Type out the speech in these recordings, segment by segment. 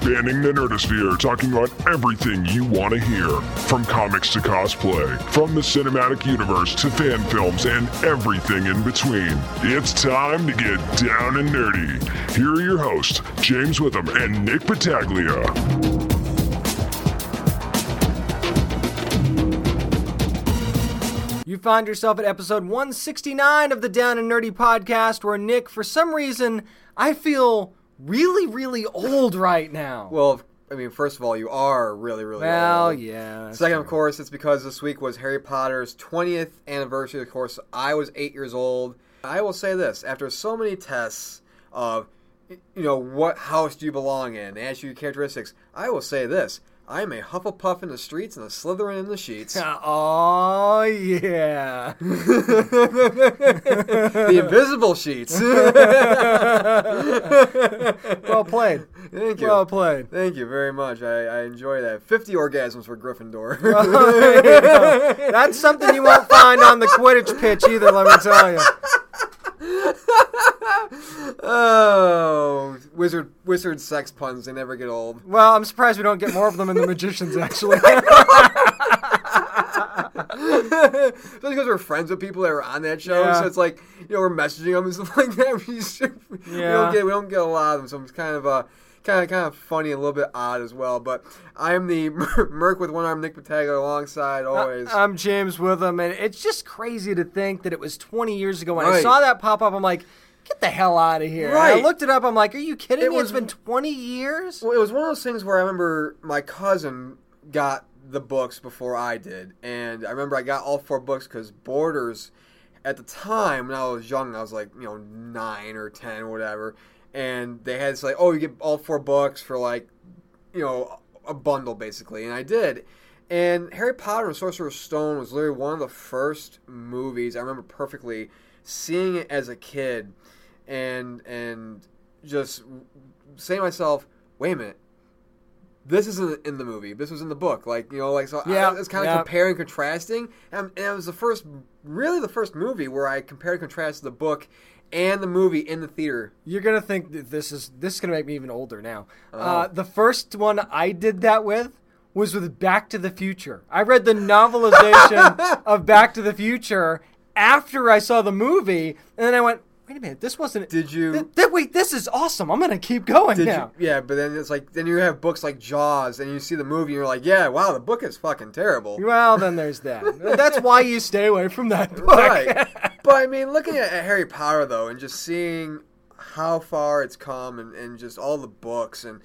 Spanning the nerdosphere, talking about everything you want to hear. From comics to cosplay, from the cinematic universe to fan films and everything in between. It's time to get down and nerdy. Here are your hosts, James Witham and Nick Battaglia. You find yourself at episode 169 of the Down and Nerdy podcast, where Nick, for some reason, I feel really, really old right now. Well, I mean, first of all, you are really, really Well, old. yeah. Second, true. of course, it's because this week was Harry Potter's 20th anniversary. Of course, I was eight years old. I will say this: after so many tests of, you know, what house do you belong in, they ask you your characteristics. I will say this: I am a Hufflepuff in the streets and a Slytherin in the sheets. Oh, yeah. the invisible sheets. well played. Thank you. Well played. Thank you very much. I, I enjoy that. 50 orgasms for Gryffindor. Oh, That's something you won't find on the Quidditch pitch either, let me tell you. Oh, wizard wizard sex puns. They never get old. Well, I'm surprised we don't get more of them in the Magicians, actually. Especially because we're friends with people that are on that show, Yeah. so it's like you know we're messaging them and stuff like that. We, just, we Yeah. don't get we don't get a lot of them, so it's kind of uh, kind of kind of funny a little bit odd as well. But I am the Merc with one arm, Nick Battaglia, alongside always. I'm James Witham, and it's just crazy to think that it was 20 years ago when I saw that pop up. I'm like, get the hell out of here. And I looked it up. I'm like, are you kidding It me? was- it's been 20 years? Well, it was one of those things where I remember my cousin got the books before I did, and I remember I got all four books because Borders, at the time when I was young, I was like you know nine or ten or whatever, and they had to like, oh, you get all four books for like, you know, a bundle basically, and I did. And Harry Potter and Sorcerer's Stone was literally one of the first movies I remember perfectly seeing it as a kid, and and just saying to myself, wait a minute, this isn't in the movie. This was in the book. Like you know, like so. Yeah, I, it's kind of yeah. comparing, contrasting, and, and it was the first, really the first movie where I compared and contrasted the book and the movie in the theater. You're gonna think that this is this is gonna make me even older now. Oh. Uh, the first one I did that with was with Back to the Future. I read the novelization of Back to the Future after I saw the movie, and then I went, "Wait a minute, this wasn't." Did you? Th- th- wait, this is awesome. I'm gonna keep going Did now. you? Yeah, but then it's like then you have books like Jaws, and you see the movie, and you're like, yeah, wow, the book is fucking terrible. Well, then there's that. That's why you stay away from that book. right. but I mean, looking at, at Harry Potter though, and just seeing how far it's come, and, and just all the books, and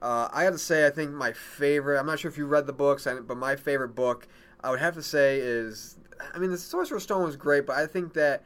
uh, I got to say, I think my favorite. I'm not sure if you read the books, but my favorite book, I would have to say, is. I mean, the Sorcerer's Stone was great, but I think that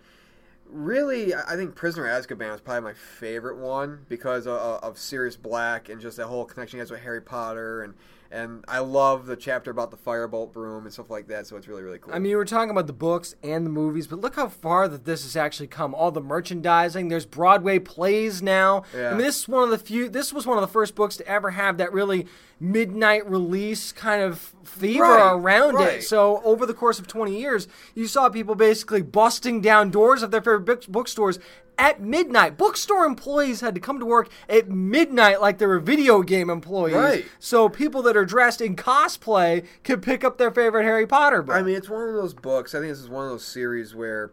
really, I think Prisoner of Azkaban was probably my favorite one because of, of Sirius Black and just that whole connection he has with Harry Potter, and and I love the chapter about the firebolt broom and stuff like that. So it's really really cool. I mean, you were talking about the books and the movies, but look how far that this has actually come. All the merchandising, there's Broadway plays now. Yeah. I mean, this is one of the few. This was one of the first books to ever have that really midnight release kind of fever Right, around right. it. So over the course of 20 years, you saw people basically busting down doors of their favorite book- bookstores at midnight. Bookstore employees had to come to work at midnight like they were video game employees. Right. So people that are dressed in cosplay could pick up their favorite Harry Potter book. I mean, it's one of those books. I think this is one of those series where,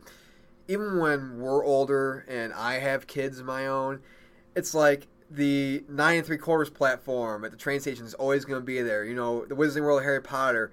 even when we're older and I have kids of my own, it's like the nine and three quarters platform at the train station is always going to be there. You know, the Wizarding World of Harry Potter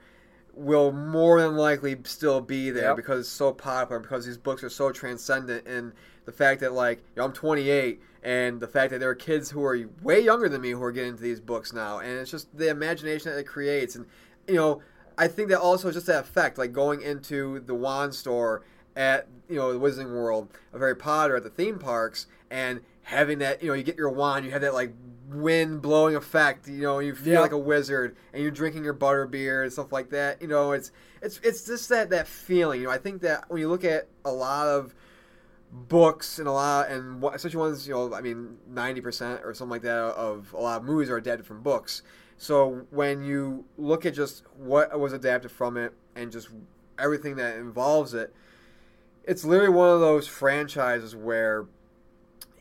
will more than likely still be there Yep. because it's so popular because these books are so transcendent and the fact that like you know, I'm 28 and the fact that there are kids who are way younger than me who are getting into these books now and it's just the imagination that it creates and you know I think that also just that effect like going into the wand store at you know the Wizarding World of Harry Potter at the theme parks and having that you know you get your wand you have that like wind blowing effect you know you feel Yeah. like a wizard and you're drinking your butter beer and stuff like that you know it's it's it's just that that feeling you know I think that when you look at a lot of books and a lot and especially ones you know I mean 90% or something like that of a lot of movies are adapted from books so when you look at just what was adapted from it and just everything that involves it it's literally one of those franchises where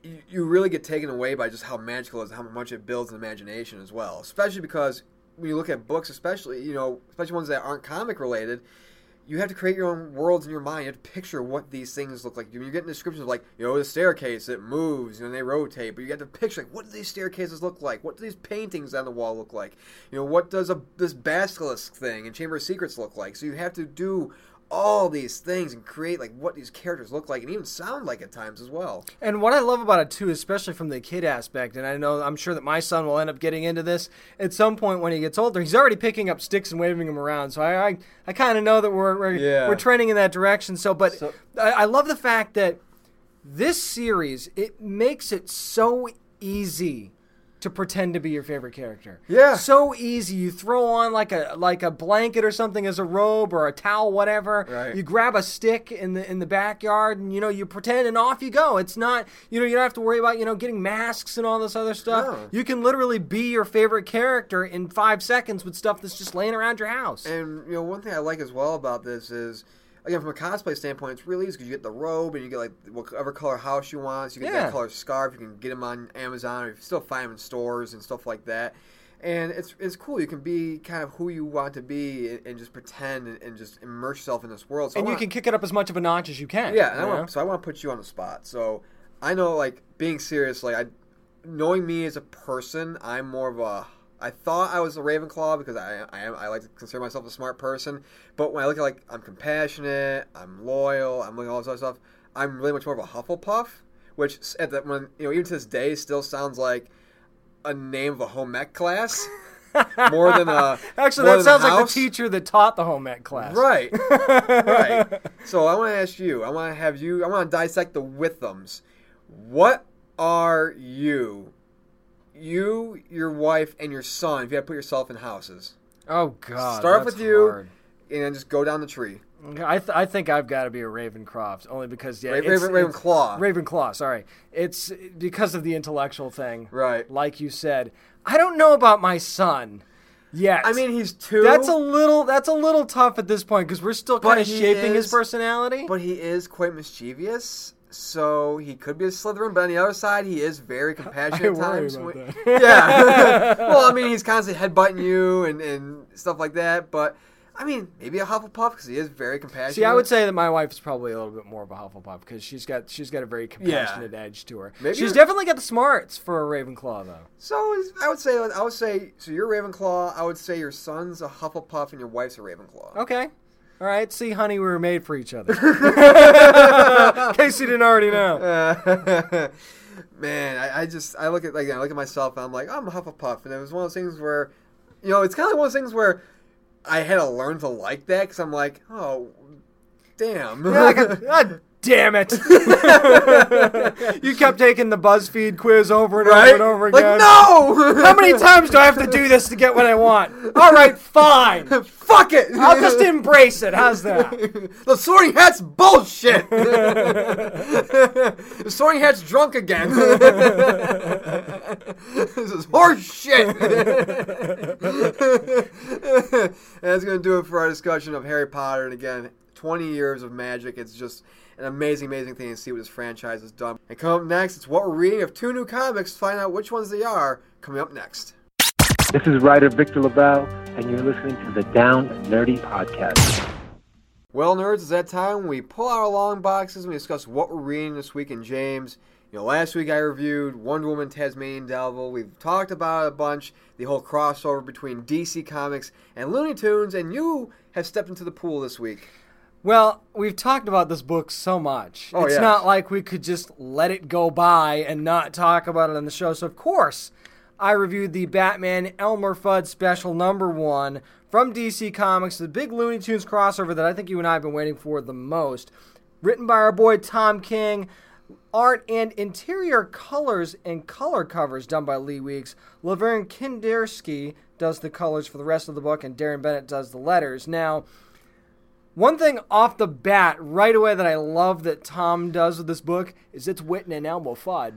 you, you really get taken away by just how magical it is, how much it builds an imagination as well. Especially because when you look at books, especially you know, especially ones that aren't comic related, you have to create your own worlds in your mind. You have to picture what these things look like. You're getting descriptions of like, you know, the staircase it moves and they rotate, but you have to picture like, what do these staircases look like? What do these paintings on the wall look like? You know, what does a this basilisk thing and Chamber of Secrets look like? So you have to do all these things and create like what these characters look like and even sound like at times as well. And what I love about it too, especially from the kid aspect, and I know I'm sure that my son will end up getting into this at some point when he gets older. He's already picking up sticks and waving them around, so I I, I kind of know that we're we're, Yeah. we're trending in that direction. So, but So- I, I love the fact that this series it makes it so easy to pretend to be your favorite character. Yeah. So easy. You throw on like a like a blanket or something as a robe or a towel, whatever. Right. You grab a stick in the in the backyard and you know you pretend and off you go. It's not you know you don't have to worry about you know getting masks and all this other stuff. No. You can literally be your favorite character in five seconds with stuff that's just laying around your house. And you know, one thing I like as well about this is, again, from a cosplay standpoint, it's really easy because you get the robe and you get like whatever color house you want. So you get Yeah. that color scarf. You can get them on Amazon or you can still find them in stores and stuff like that. And it's it's cool. You can be kind of who you want to be and, and just pretend and, and just immerse yourself in this world. So I and you wanna- can kick it up as much of a notch as you can. yeah, and I you know? want, so I want to put you on the spot. So I know, like, being serious, like, I, knowing me as a person, I'm more of a. I thought I was a Ravenclaw because I, I am I like to consider myself a smart person. But when I look at like I'm compassionate, I'm loyal, I'm looking at all this other stuff. I'm really much more of a Hufflepuff, which at that when you know even to this day still sounds like a name of a home ec class more than a Actually, that sounds like the teacher that taught the home ec class. Right. right. So I want to ask you. I want to have you. I want to dissect the Withams. What are you? You, your wife, and your son. If you had to put yourself in houses, Oh God. Start with you. hard. and then just go down the tree. I, th- I think I've got to be a Ravencroft only because yeah, Ra- it's- Raven, it's- Ravenclaw. Ravenclaw, sorry. It's because of the intellectual thing. Right. Like you said. I don't know about my son yet. I mean, he's two. that's a little that's a little tough at this point because we're still kind of shaping his personality. but he is quite mischievous. So he could be a Slytherin, but on the other side, he is very compassionate at worry times. When- that. yeah. well, I mean, he's constantly headbutting you and, and stuff like that. But I mean, maybe a Hufflepuff because he is very compassionate. See, I would say that my wife is probably a little bit more of a Hufflepuff because she's got she's got a very compassionate edge to her. Maybe she's definitely got the smarts for a Ravenclaw though. So I would say I would say so. You're Ravenclaw. I would say your son's a Hufflepuff and your wife's a Ravenclaw. Okay. All right. See, honey, we were made for each other. In case you didn't already know. Man, I, I just I look at like I look at myself and I'm like I'm a Hufflepuff, and it was one of those things where, you know, it's kind of like one of those things where I had to learn to like that because I'm like, oh, damn. Yeah, I got- God damn it! you kept taking the BuzzFeed quiz over and right? over and over again. like no. How many times do I have to do this to get what I want? All right, fine. Fuck it. I'll just embrace it. How's that? the sorting hat's bullshit. the sorting hat's drunk again. this is horse shit. that's going to do it for our discussion of Harry Potter. And again, 20 years of magic. It's just an amazing, amazing thing to see what this franchise has done. And come up next, it's what we're reading of two new comics. to Find out which ones they are. Coming up next. This is writer Victor LaBelle, and you're listening to the Down Nerdy Podcast. Well, nerds, it's that time when we pull out our long boxes and we discuss what we're reading this week in James. You know, last week I reviewed Wonder Woman Tasmanian Devil. We've talked about it a bunch, the whole crossover between DC Comics and Looney Tunes, and you have stepped into the pool this week. Well, we've talked about this book so much. Oh, it's yes. not like we could just let it go by and not talk about it on the show. So, of course, I reviewed the Batman Elmer Fudd special number one from DC Comics, the big Looney Tunes crossover that I think you and I have been waiting for the most. Written by our boy Tom King. Art and interior colors and color covers done by Lee Weeks. Lovern Kindzierski does the colors for the rest of the book, and Deron Bennett does the letters. Now, one thing off the bat, right away, that I love that Tom does with this book is it's Witten and Elmo Fudd.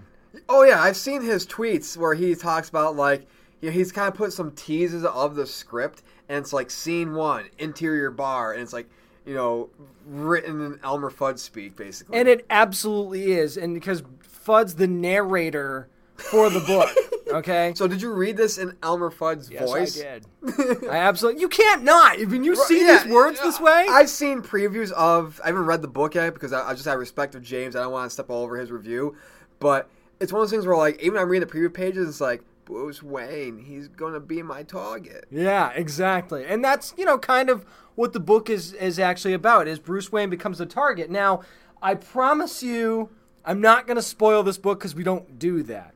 Oh, yeah, I've seen his tweets where he talks about, like, you know, he's kind of put some teases of the script, and it's like scene one, interior bar, and it's like, you know, written in Elmer Fudd speak, basically. And it absolutely is. And because Fudd's the narrator for the book. Okay. So did you read this in Elmer Fudd's yes, voice? I did. I absolutely. You can't not. When you see Yeah, these words yeah. this way, I've seen previews of. I haven't read the book yet because I, I just have respect of James. I don't want to step all over his review, but it's one of those things where like even I'm reading the preview pages, it's like Bruce Wayne, he's gonna be my target. Yeah, exactly. And that's, you know, kind of what the book is is actually about is Bruce Wayne becomes the target. Now, I promise you I'm not going to spoil this book cuz we don't do that.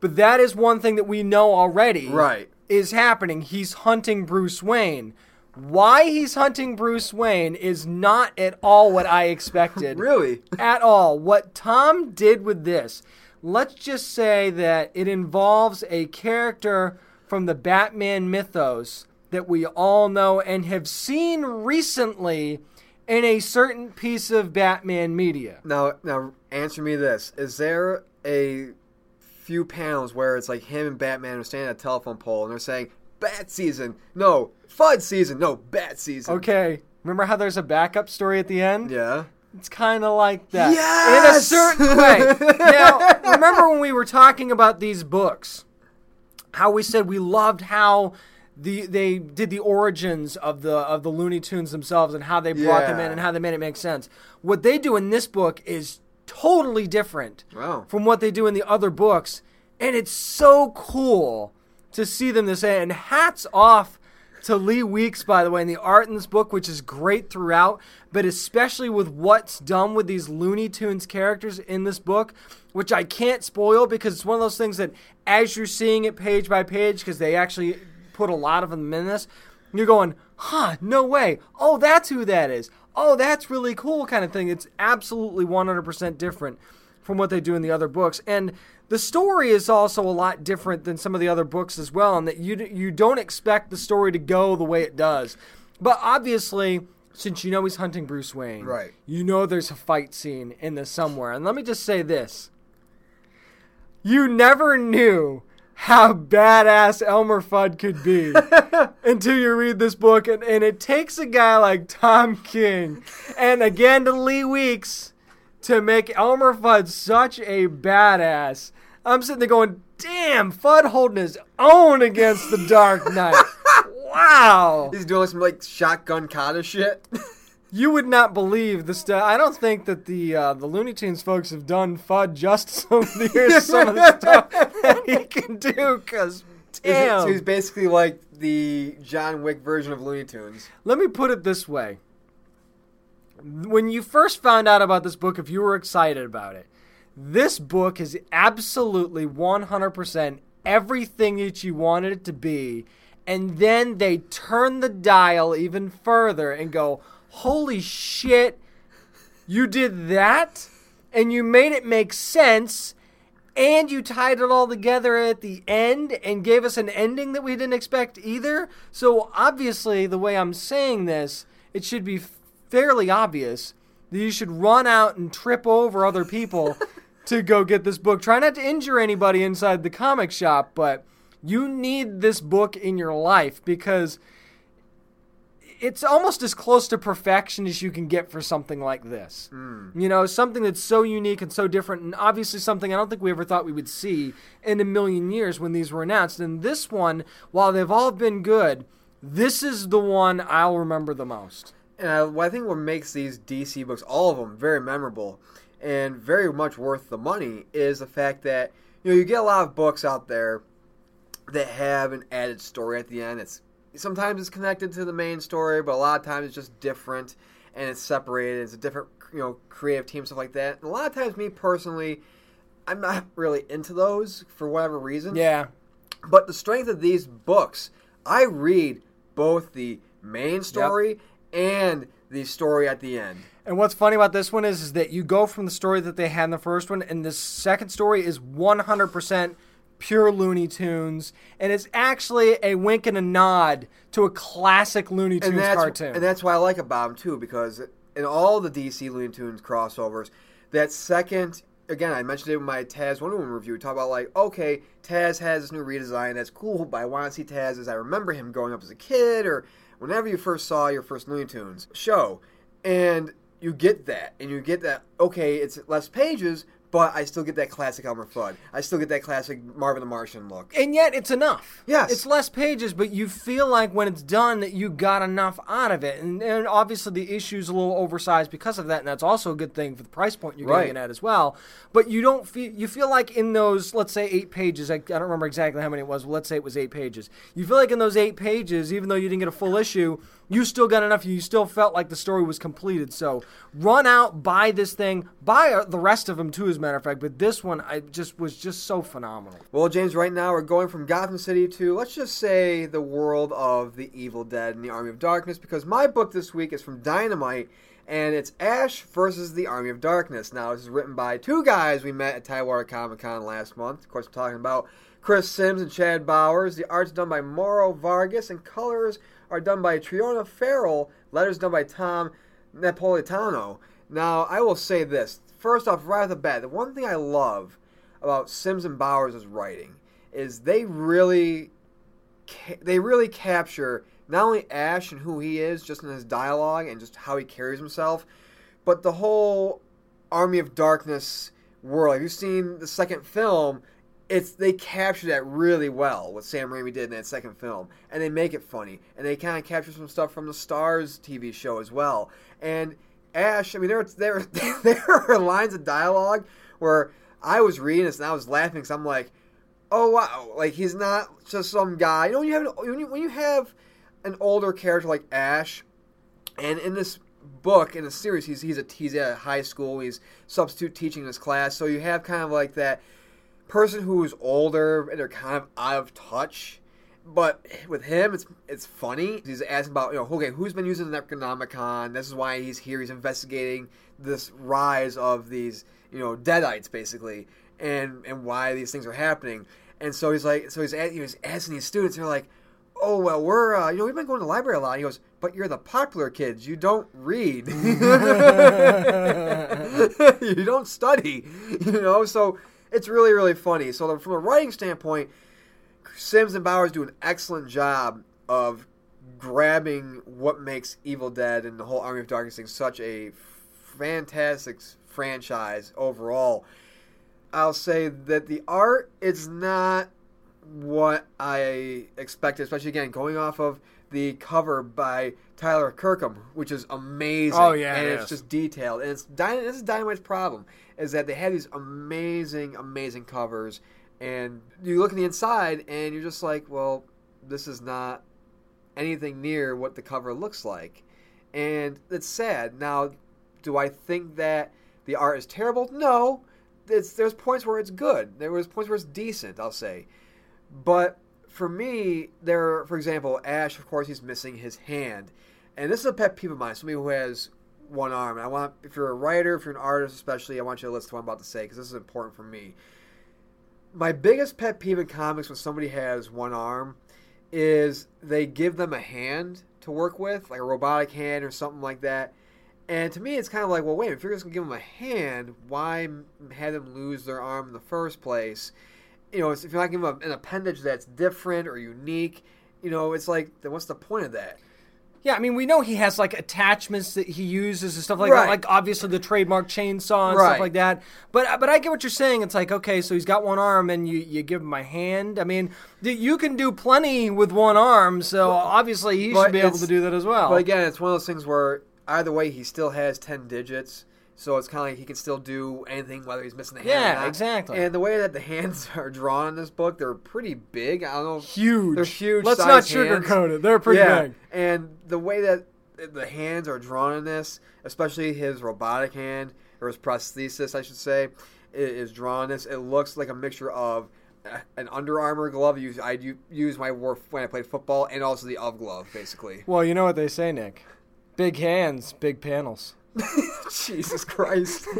But that is one thing that we know already Right. is happening. He's hunting Bruce Wayne. Why he's hunting Bruce Wayne is not at all what I expected Really? at all. What Tom did with this, let's just say that it involves a character from the Batman mythos that we all know and have seen recently in a certain piece of Batman media. Now, now answer me this: Is there a few panels where it's like him and Batman are standing at a telephone pole and they're saying "Bat season"? No, Fudd season. No, Bat season. Okay, remember how there's a backup story at the end? Yeah. It's kind of like that. Yes! In a certain way. now, remember when we were talking about these books, how we said we loved how the they did the origins of the of the Looney Tunes themselves and how they brought them in and how they made it make sense. What they do in this book is totally different Wow. from what they do in the other books, and it's so cool to see them this way. And hats off to Lee Weeks, by the way, and the art in this book, which is great throughout, but especially with what's done with these Looney Tunes characters in this book, which I can't spoil because it's one of those things that as you're seeing it page by page, because they actually put a lot of them in this, you're going, huh, no way. Oh, that's who that is. Oh, that's really cool, kind of thing. It's absolutely 100% different from what they do in the other books. And the story is also a lot different than some of the other books as well, and that you you don't expect the story to go the way it does. But obviously, since you know he's hunting Bruce Wayne, Right. You know there's a fight scene in this somewhere. And let me just say this: you never knew how badass Elmer Fudd could be until you read this book, and, and it takes a guy like Tom King and again to Lee Weeks to make Elmer Fudd such a badass. I'm sitting there going, damn, Fudd holding his own against the Dark Knight. wow. He's doing some like shotgun kata shit. You would not believe the stuff. I don't think that the uh, the Looney Tunes folks have done Fudd justice over the years. some of the stuff that he can do, because damn. so he's basically like the John Wick version of Looney Tunes. Let me put it this way. When you first found out about this book, if you were excited about it, this book is absolutely 100% everything that you wanted it to be. And then they turn the dial even further and go, holy shit, you did that? And you made it make sense. And you tied it all together at the end and gave us an ending that we didn't expect either. So, obviously, the way I'm saying this, it should be fairly obvious that you should run out and trip over other people to go get this book. Try not to injure anybody inside the comic shop, but you need this book in your life because it's almost as close to perfection as you can get for something like this. Hmm. You know, something that's so unique and so different, and obviously something I don't think we ever thought we would see in a million years when these were announced. And this one, while they've all been good, this is the one I'll remember the most. And I, what I think what makes these DC books, all of them, very memorable and very much worth the money is the fact that you know you get a lot of books out there that have an added story at the end. It's sometimes it's connected to the main story, but a lot of times it's just different and it's separated. It's a different you know creative team stuff like that. And a lot of times, me personally, I'm not really into those for whatever reason. Yeah. But the strength of these books, I read both the main story and the story at the end. And what's funny about this one is, is that you go from the story that they had in the first one, and this second story is 100% pure Looney Tunes, and it's actually a wink and a nod to a classic Looney Tunes and that's, cartoon. And that's what I like about them too, because in all the DC Looney Tunes crossovers, that second again, I mentioned it in my Taz Wonder Woman review. Talk about like, okay, Taz has this new redesign. That's cool, but I want to see Taz as I remember him growing up as a kid, or whenever you first saw your first Looney Tunes show, and you get that, and you get that. Okay, it's less pages, but I still get that classic Elmer Fudd. I still get that classic Marvin the Martian look. and yet it's enough. Yes. It's less pages, but you feel like when it's done that you got enough out of it. And, and obviously the issue's a little oversized because of that, and that's also a good thing for the price point you're Right. getting at as well. But you don't feel you feel like in those let's say eight pages, I, I don't remember exactly how many it was, but let's say it was eight pages. You feel like in those eight pages, even though you didn't get a full issue, you still got enough. You still felt like the story was completed. So run out, buy this thing, buy uh, the rest of them too, as a matter of fact. But this one, I just was just so phenomenal. Well, James, right now we're going from Gotham City to, let's just say, the world of the Evil Dead and the Army of Darkness, because my book this week is from Dynamite, and it's Ash versus the Army of Darkness. Now, this is written by two guys we met at Tidewater Comic Con last month. Of course, I'm talking about Chris Sims and Chad Bowers. The art's done by Mauro Vargas, and colors are done by Triona Farrell. Letters done by Tom Napolitano. Now, I will say this. First off, right off the bat, the one thing I love about Sims and Bowers' writing is they really they really capture not only Ash and who he is just in his dialogue and just how he carries himself, but the whole Army of Darkness world. Have you seen the second film? It's they capture that really well what Sam Raimi did in that second film, and they make it funny, and they kind of capture some stuff from the Starz TV show as well. And Ash, I mean, there there there are lines of dialogue where I was reading this and I was laughing because I'm like, oh wow, like he's not just some guy. You know, when you have when you, when you have an older character like Ash, and in this book in the series, he's he's a he's at high school. He's substitute teaching in his class, so you have kind of like that person who is older and they're kind of out of touch. But with him, it's it's funny. He's asking about you know okay, who's been using the Necronomicon? This is why he's here. He's investigating this rise of these you know deadites basically, and and why these things are happening. And so he's like, so he's a- he was asking these students. They're like, oh well, we're uh, you know we've been going to the library a lot. He goes, but you're the popular kids. You don't read. you don't study. You know, so it's really really funny. So from a writing standpoint, Sims and Bowers do an excellent job of grabbing what makes Evil Dead and the whole Army of Darkness thing such a fantastic franchise overall. I'll say that the art is not what I expected, especially again going off of the cover by Tyler Kirkham, which is amazing. Oh, yeah, and it it's just detailed. And it's this is Dynamite's problem is that they had these amazing, amazing covers, and you look at the inside and you're just like, well, this is not anything near what the cover looks like, and it's sad. Now, do I think that the art is terrible? No. It's, there's points where it's good. There was points where it's decent. I'll say, but for me, there, for example, Ash. Of course, he's missing his hand, and this is a pet peeve of mine. Somebody who has one arm. And I want, if you're a writer, if you're an artist, especially, I want you to listen to what I'm about to say because this is important for me. My biggest pet peeve in comics when somebody has one arm is they give them a hand to work with, like a robotic hand or something like that. And to me, it's kind of like, well, wait, if you're just gonna give them a hand, why have them lose their arm in the first place? You know, if you're not giving them an appendage that's different or unique, you know, it's like, then what's the point of that? Yeah, I mean, we know he has like attachments that he uses and stuff like Right. that, like obviously the trademark chainsaw and Right. stuff like that. But uh, but I get what you're saying. It's like okay, so he's got one arm, and you you give him a hand. I mean, you can do plenty with one arm, so obviously he should be able to do that as well. But again, it's one of those things where either way, he still has 10 digits. So it's kind of like he can still do anything, whether he's missing the hand. Yeah, or not. exactly. And the way that the hands are drawn in this book, they're pretty big. I don't know. huge. They're huge. Let's not sugarcoat it. They're pretty yeah. big. And the way that the hands are drawn in this, especially his robotic hand or his prosthesis, I should say, is drawn in this. It looks like a mixture of an Under Armour glove I use I use my war when I played football, and also the UV glove, basically. Well, you know what they say, Nick. Big hands, big panels. Jesus Christ!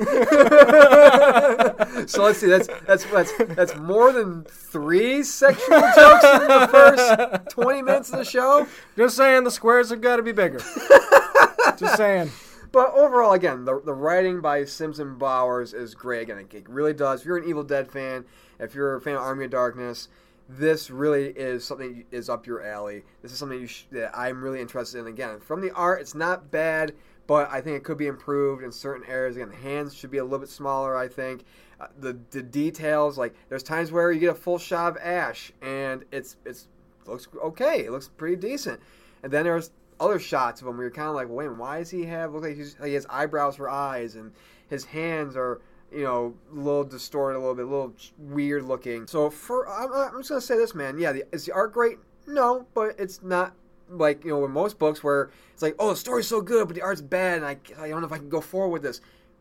so let's see. That's that's that's that's more than three sexual jokes in the first twenty minutes of the show. Just saying, the squares have got to be bigger. Just saying. But overall, again, the, the writing by Sims and Bowers is great. Again, it, really does. If you're an Evil Dead fan, if you're a fan of Army of Darkness, this really is something that is up your alley. This is something you sh- that I'm really interested in. Again, from the art, it's not bad, but I think it could be improved in certain areas. Again, the hands should be a little bit smaller. I think. uh, the the details. Like there's times where you get a full shot of Ash, and it's it's looks okay. It looks pretty decent. And then there's other shots of him where you're kind of like, wait, why does he have look like he has eyebrows for eyes, and his hands are you know a little distorted, a little bit, a little weird looking. So for I'm, I'm just gonna say this, man. Yeah, the, is the art great? No, but it's not like you know in most books where it's like, oh, the story's so good, but the art's bad, and I, I don't know if I can go forward with this.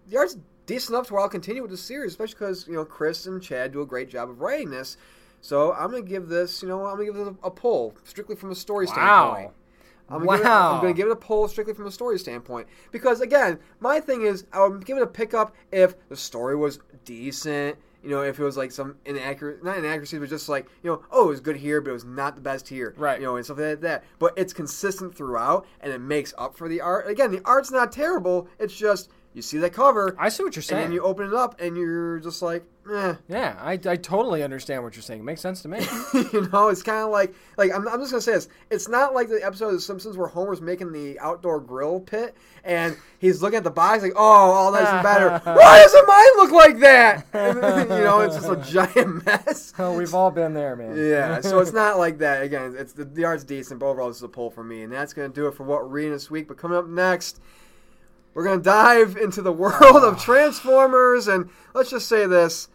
The art's decent enough to where I'll continue with the series, especially because you know Chris and Chad do a great job of writing this. So I'm gonna give this, you know, I'm gonna give it a, a pull strictly from a story Wow. standpoint. I'm gonna, give it, Wow. I'm gonna give it a pull strictly from a story standpoint because again, my thing is I would give it a pickup if the story was decent. You know, if it was like some inaccurate, not inaccuracy, but just like you know, oh, it was good here, but it was not the best here, Right. You know, and stuff like that. But it's consistent throughout, and it makes up for the art. Again, the art's not terrible. It's just you see that cover, I see what you're and saying. then you open it up, and you're just like, eh. yeah, I, I totally understand what you're saying. It makes sense to me. you know, it's kind of like like I'm, I'm just gonna say this. It's not like the episode of The Simpsons where Homer's making the outdoor grill pit and he's looking at the box like, oh, all nice and better. Why doesn't mine look like that? And, you know, it's just a giant mess. oh, we've all been there, man. Yeah, so it's not like that. Again, it's the, the art's decent, but overall, this is a pull for me, and that's gonna do it for what we're reading this week. But coming up next, we're gonna dive into the world of Transformers, and let's just say this: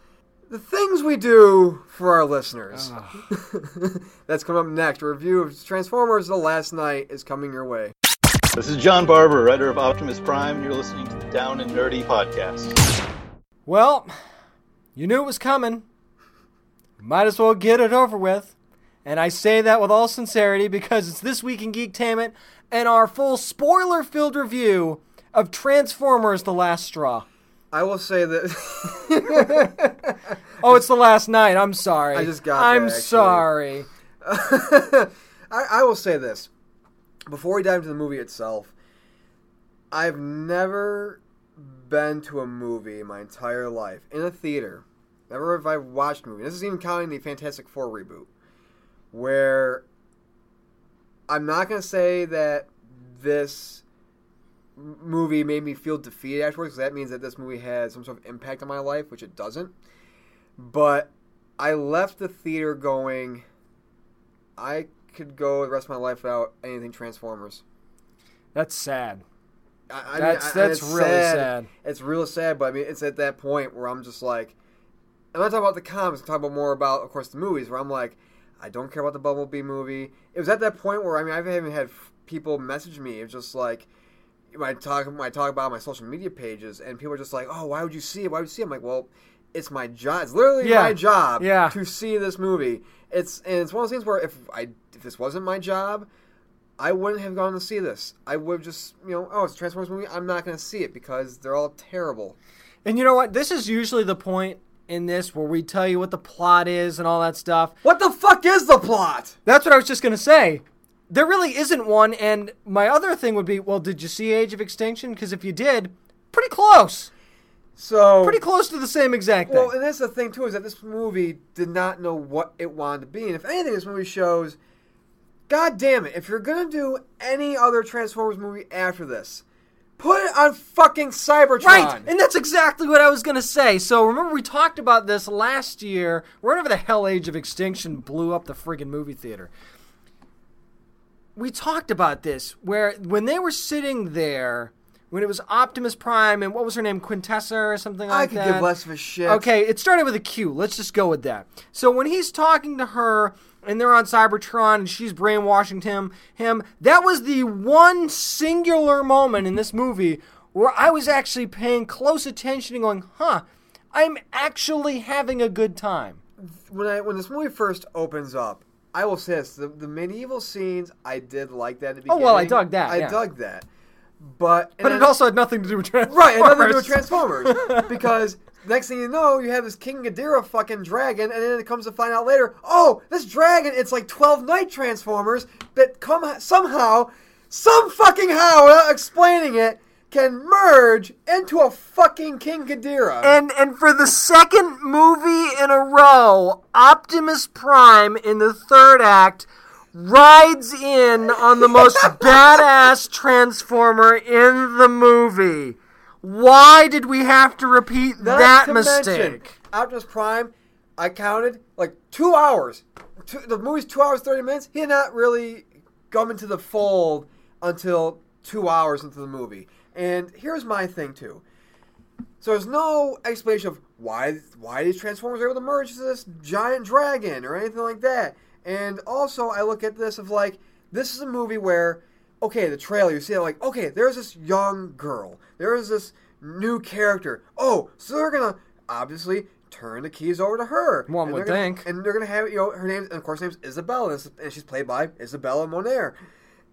the things we do for our listeners. that's coming up next. A review of Transformers: The Last Knight is coming your way. This is John Barber, writer of Optimus Prime, and you're listening to the Down and Nerdy podcast. Well, you knew it was coming. Might as well get it over with. And I say that with all sincerity because it's This Week in Geektainment and our full spoiler filled review of Transformers The Last Straw. I will say that Oh, it's the last knight. I'm sorry. I just got I'm that, sorry. I, I will say this before we dive into the movie itself. I've never been to a movie in my entire life in a theater. Never have I watched a movie. This is even counting the Fantastic Four reboot, where I'm not going to say that this movie made me feel defeated afterwards. that means that this movie has some sort of impact on my life, which it doesn't. But I left the theater going. I could go the rest of my life without anything Transformers. That's sad. I, I That's- mean, I- that's really sad. It's real sad, but I mean, it's at that point where I'm just like, I'm not talking about the comics. I'm talking about more about, of course, the movies. Where I'm like, I don't care about the Bumblebee movie. It was at that point where I mean, I've even had people message me. It's just like. When I talk, when I talk about my social media pages, and people are just like, "Oh, why would you see it? Why would you see it?" I'm like, "Well, it's my job. It's literally Yeah. my job Yeah. to see this movie. It's and it's one of those things where if I if this wasn't my job, I wouldn't have gone to see this. I would have just you know, oh, it's a Transformers movie. I'm not going to see it because they're all terrible. And you know what? This is usually the point in this where we tell you what the plot is and all that stuff. What the fuck is the plot? That's what I was just going to say. There really isn't one. And my other thing would be well, did you see Age of Extinction? Because if you did, pretty close. So Pretty close to the same exact thing. Well, and that's the thing too is that this movie did not know what it wanted to be, and if anything, this movie shows. God damn it! If you're gonna do any other Transformers movie after this, put it on fucking Cybertron. Right, and that's exactly what I was gonna say. So remember we talked about this last year, whenever the hell Age of Extinction blew up the friggin' movie theater. We talked about this where when they were sitting there, when it was Optimus Prime and what was her name, Quintessa or something like that. I could that. give less of a shit. Okay, it started with a Q. Let's just go with that. So when he's talking to her and they're on Cybertron and she's brainwashing him, him, that was the one singular moment in this movie where I was actually paying close attention and going, "Huh, I'm actually having a good time." when I when this movie first opens up, I will say this: the, the medieval scenes, I did like that. At the Oh, beginning. well, I dug that, I yeah. dug that, but But it also had nothing to do with Transformers. right, it had nothing to do with Transformers because next thing you know, you have this King Ghidorah fucking dragon, and then it comes to find out later, oh, this dragon, it's like twelve knight Transformers that come somehow, some fucking how, without explaining it, can merge into a fucking King Ghidorah. And and for the second movie in a row, Optimus Prime in the third act rides in on the most badass transformer in the movie. Why did we have to repeat Not that to mistake? mention, Optimus Prime, I counted like two hours. Two, the movie's two hours thirty minutes. He had not really come into the fold until two hours into the movie. And here's my thing too. So there's no explanation of why why these Transformers are able to merge to this giant dragon or anything like that. And also, I look at this of like this is a movie where, okay, the trailer you see it like okay, there's this young girl, there is this new character. Oh, so they're gonna obviously turn the keys over to her. One And would gonna- think. and they're gonna have you know her name, and of course, her name's Isabella, and she's played by Isabella Moner.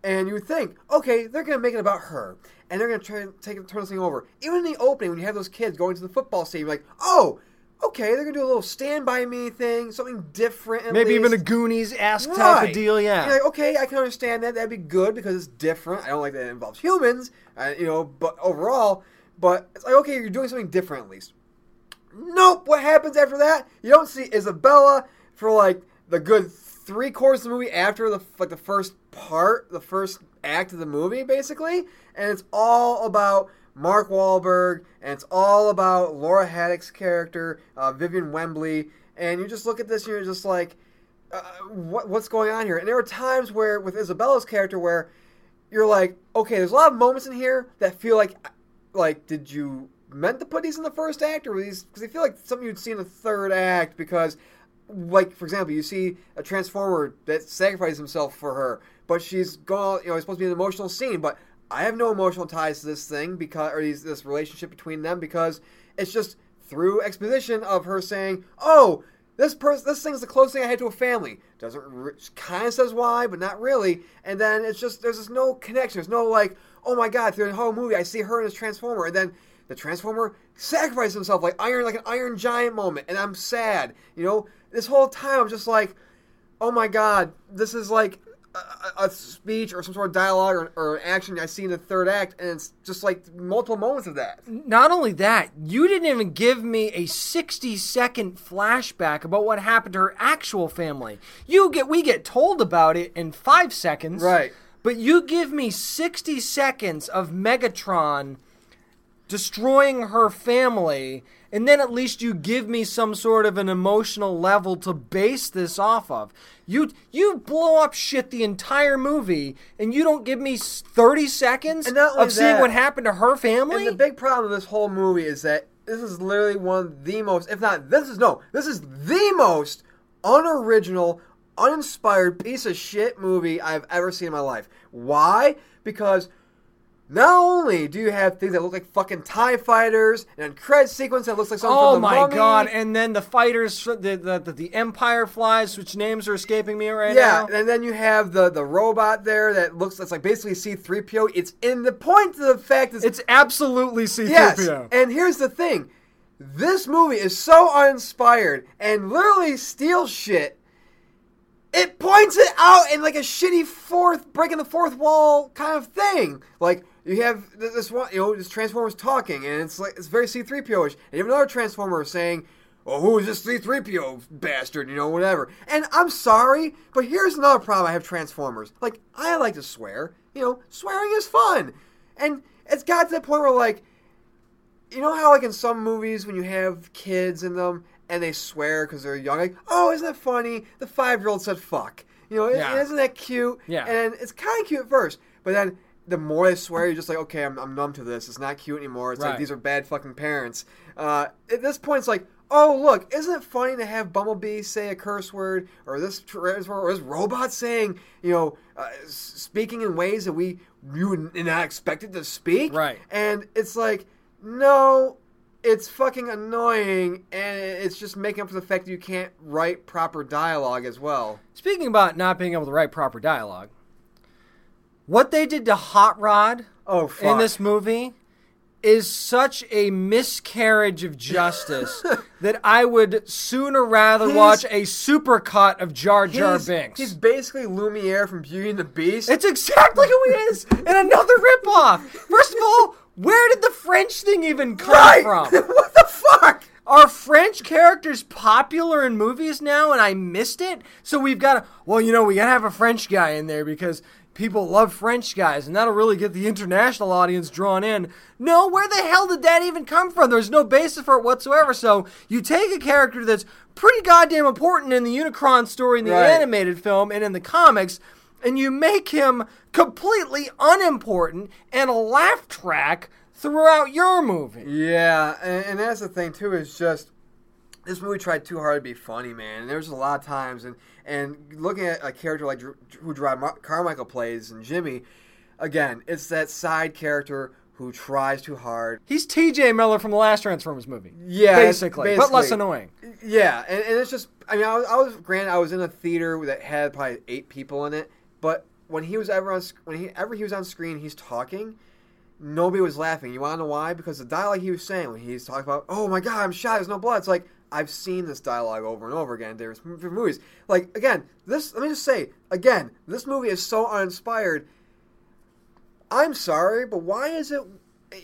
And you would think, okay, they're gonna make it about her, and they're gonna try and take turn this thing over. Even in the opening, when you have those kids going to the football stadium, you're like, oh, okay, they're gonna do a little Stand by Me thing, something different. Maybe even a. Goonies esque type Right. of deal, yeah. You're like, okay, I can understand that. That'd be good because it's different. I don't like that it involves humans, uh, you know. But overall, but it's like, okay, you're doing something different at least. Nope. What happens after that? You don't see Isabella for like the good three quarters of the movie after the like the first part, the first act of the movie, basically, and it's all about Mark Wahlberg, and it's all about Laura Haddock's character, uh, Vivian Wembley, and you just look at this and you're just like, uh, what, what's going on here? And there were times where with Isabella's character where you're like, okay, there's a lot of moments in here that feel like, like, did you meant to put these in the first act, or these because they feel like something you'd see in the third act? Because, like, for example, you see a transformer that sacrifices himself for her, but she's going, you know, it's supposed to be an emotional scene, but I have no emotional ties to this thing because, or these, this relationship between them because it's just through exposition of her saying, oh. This person, this thing's the closest thing I had to a family. Doesn't re- kind of says why, but not really. And then it's just there's just no connection. There's no like, oh my god, through the whole movie I see her in this transformer, and then the transformer sacrifices himself like iron, like an iron giant moment, and I'm sad. You know, this whole time I'm just like, oh my god, this is like a, a speech or some sort of dialogue or, or an action I see in the third act, and it's just like multiple moments of that. Not only that, you didn't even give me a 60 second flashback about what happened to her actual family. You get we get told about it in 5 seconds. Right. But you give me 60 seconds of Megatron destroying her family and then at least you give me some sort of an emotional level to base this off of. You you blow up shit the entire movie and you don't give me 30 seconds And not only of seeing what happened to her family? And the big problem with this whole movie is that this is literally one of the most, if not, this is no, this is the most unoriginal, uninspired piece of shit movie I've ever seen in my life. Why? Because not only do you have things that look like fucking TIE fighters and a credit sequence that looks like something Oh from the my Mummy. god! And then the fighters, the the, the the Empire flies, which names are escaping me right Yeah, now. and then you have the the robot there that looks that's like basically C3PO. It's in the point of the fact is It's absolutely C-3PO. Yes, and here's the thing: this movie is so uninspired and literally steals shit. It points it out in like a shitty fourth, breaking the fourth wall kind of thing. Like you have th- this one, you know, this Transformers talking, and it's like it's very C-3PO-ish. And you have another Transformer saying, "Oh, who is this C-3PO bastard?" You know, whatever. And I'm sorry, but here's another problem I have Transformers. Like I like to swear. You know, swearing is fun, and it's got to the point where like you know how like in some movies when you have kids in them and they swear because they're young, like, oh, isn't that funny? The five year old said fuck. You know, Yeah. isn't that cute? Yeah. And it's kind of cute at first, but then the more they swear, you're just like, okay, I'm, I'm numb to this. It's not cute anymore. It's Right. like these are bad fucking parents. Uh, at this point, it's like, oh look, isn't it funny to have Bumblebee say a curse word or this or this robot saying, you know, uh, speaking in ways that we you would not expect it to speak? Right. And it's like, no, it's fucking annoying, and it's just making up for the fact that you can't write proper dialogue as well. Speaking about not being able to write proper dialogue, what they did to Hot Rod Oh, fuck. in this movie is such a miscarriage of justice that I would sooner rather He's- watch a supercut of Jar Jar he's, Binks. he's basically Lumiere from Beauty and the Beast. It's exactly who he is, and another ripoff. First of all, where did the French thing even come right. from? what the fuck? Are French characters popular in movies now and I missed it? So we've got to, well, you know, we got to have a French guy in there because, people love French guys, and that'll really get the international audience drawn in. No, where the hell did that even come from? There's no basis for it whatsoever. So you take a character that's pretty goddamn important in the Unicron story in the Right. animated film and in the comics, and you make him completely unimportant and a laugh track throughout your movie. Yeah, and, and that's the thing too. Is just this movie tried too hard to be funny, man. And there's a lot of times, and and looking at a character like who Mar- Carmichael plays and Jimmy, again, it's that side character who tries too hard. He's T.J. Miller from the last Transformers movie. Yeah, basically, but less annoying. Yeah, and, and it's just, I mean, I was, I was granted, I was in a theater that had probably eight people in it, but when he was ever on, when he ever he was on screen, he's talking. Nobody was laughing. You want to know why? Because the dialogue he was saying when he's talking about, "Oh my God, I'm shot. There's no blood." It's like I've seen this dialogue over and over again. There's different movies. Like again, this. Let me just say again, this movie is so uninspired. I'm sorry, but why is it?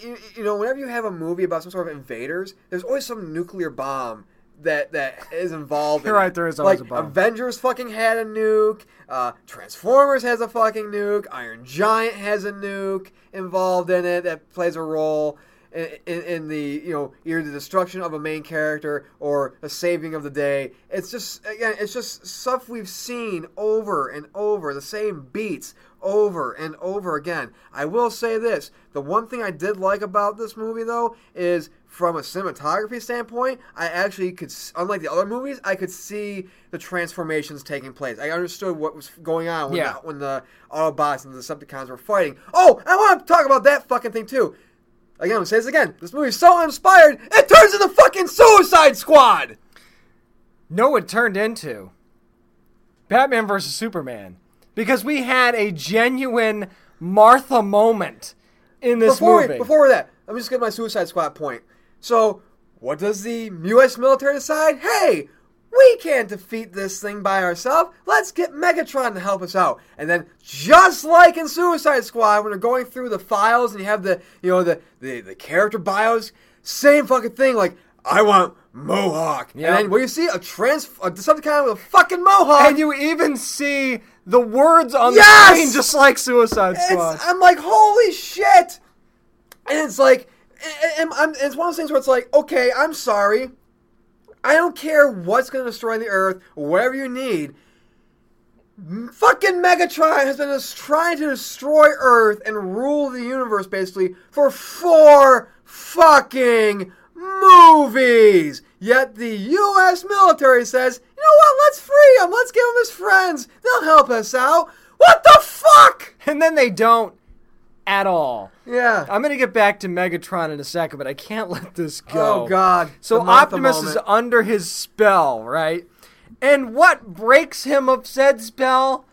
You, you know, whenever you have a movie about some sort of invaders, there's always some nuclear bomb that that is involved. You're right, it. there is always like a bomb. Avengers fucking had a nuke. Uh, Transformers has a fucking nuke. Iron Giant has a nuke involved in it that plays a role. In, in, the you know either the destruction of a main character or a saving of the day. It's just again it's just stuff we've seen over and over the same beats over and over again. I will say this the one thing i did like about this movie though is from a cinematography standpoint i actually could unlike the other movies i could see the transformations taking place. I understood what was going on when, Yeah. the, when the autobots and the decepticons were fighting. Oh i want to talk about that fucking thing too Again, I'm gonna say this again. This movie's so uninspired, it turns into fucking Suicide Squad. No, it turned into? Batman versus Superman. Because we had a genuine Martha moment in this before movie. We, before that, let me just get my Suicide Squad point. So, what does the U.S. military decide? Hey, we can't defeat this thing by ourselves. Let's get Megatron to help us out. And then, just like in Suicide Squad, when they're going through the files and you have the, you know, the the, the character bios, same fucking thing. Like, I want Mohawk. Yep. And then, what you see? A trans, a Decepticon with a fucking Mohawk. and you even see the words on Yes! the screen just like Suicide Squad. It's, I'm like, holy shit! And it's like, and, and I'm, it's one of those things where it's like, okay, I'm sorry. I don't care what's going to destroy the Earth, whatever you need. Fucking Megatron has been trying to destroy Earth and rule the universe basically for four fucking movies. Yet the U.S. military says, you know what? Let's free him. Let's give him his friends. They'll help us out. What the fuck? and then they don't at all. Yeah. I'm going to get back to Megatron in a second, but I can't let this go. Oh God. So Optimus is under his spell, right? And what breaks him of said spell?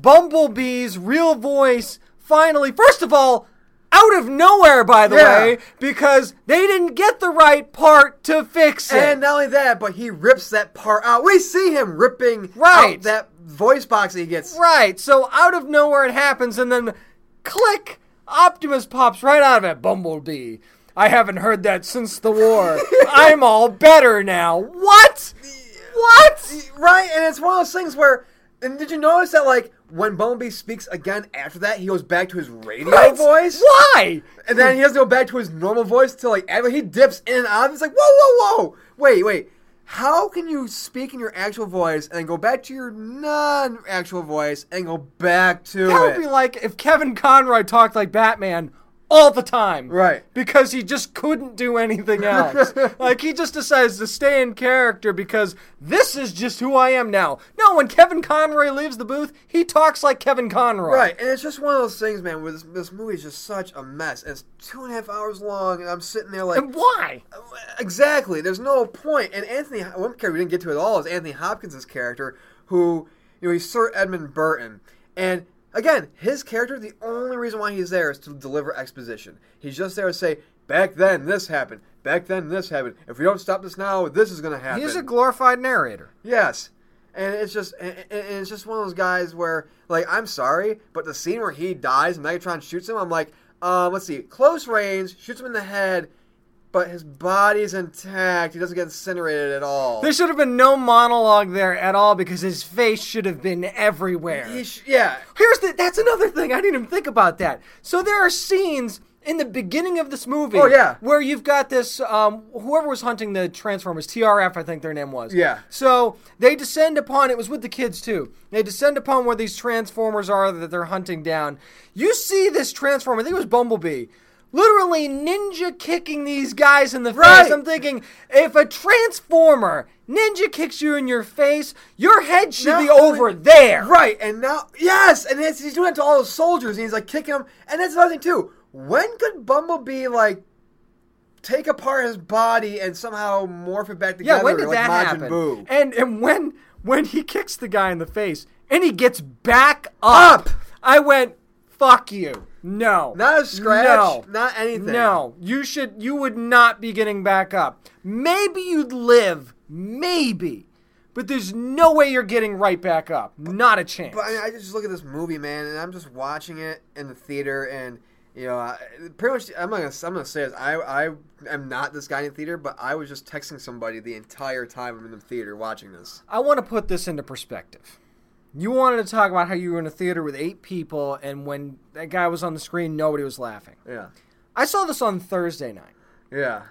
Bumblebee's real voice finally, first of all, out of nowhere, by the Yeah. way, because they didn't get the right part to fix it. And not only that, but he rips that part out. We see him ripping Right. out that voice box that he gets. Right. So out of nowhere it happens, and then click, Optimus pops right out of it. Bumblebee. I haven't heard that since the war. I'm all better now. What? What? Right, and it's one of those things where. And did you notice that, like, when Bumblebee speaks again after that, he goes back to his radio voice? Why? And then he has to go back to his normal voice to, like, he dips in and out. It's like, whoa, whoa, whoa. Wait, wait. How can you speak in your actual voice and then go back to your non actual voice and go back to That it? would be like if Kevin Conroy talked like Batman all the time. Right. Because he just couldn't do anything else. like he just decides to stay in character because this is just who I am now. No, when Kevin Conroy leaves the booth, he talks like Kevin Conroy. Right, and it's just one of those things, man. Where this, this movie is just such a mess. And it's two and a half hours long, and I'm sitting there like, And why? exactly. There's no point. And Anthony, one character we didn't get to at all is Anthony Hopkins' character, who you know he's Sir Edmund Burton, and again, his character. The only reason why he's there is to deliver exposition. He's just there to say, back then this happened. Back then this happened. If we don't stop this now, this is going to happen. He's a glorified narrator. Yes. And it's just, and it's just one of those guys where, like, I'm sorry, but the scene where he dies and Megatron shoots him, I'm like, um, let's see, close range, shoots him in the head. But his body's intact. He doesn't get incinerated at all. There should have been no monologue there at all because his face should have been everywhere. He sh- yeah. Here's the that's another thing. I didn't even think about that. So there are scenes in the beginning of this movie Oh, yeah. where you've got this um whoever was hunting the Transformers, TRF I think their name was. Yeah. So they descend upon it was with the kids too. They descend upon where these Transformers are that they're hunting down. You see this Transformer, I think it was Bumblebee. Literally ninja kicking these guys in the Right. face. I'm thinking, if a transformer ninja kicks you in your face, your head should Not be over there. Right, and now yes, and it's, he's doing it to all those soldiers, and he's like kicking them. And that's another thing too. When could Bumblebee like take apart his body and somehow morph it back together Yeah, when did like that Majin happen? Buu? And and when when he kicks the guy in the face and he gets back up, Up! I went, "Fuck you." No. Not a scratch, No. not anything. No. You should you would not be getting back up. Maybe you'd live, maybe. But there's no way you're getting right back up. Not a chance. But I, mean, I just look at this movie, man, and I'm just watching it in the theater, and you know, I, pretty much, I'm gonna, I'm gonna say this. I, I am not this guy in the theater, but I was just texting somebody the entire time I'm in the theater watching this. I want to put this into perspective. You wanted to talk about how you were in a theater with eight people, and when that guy was on the screen, nobody was laughing. Yeah, I saw this on Thursday night. yeah,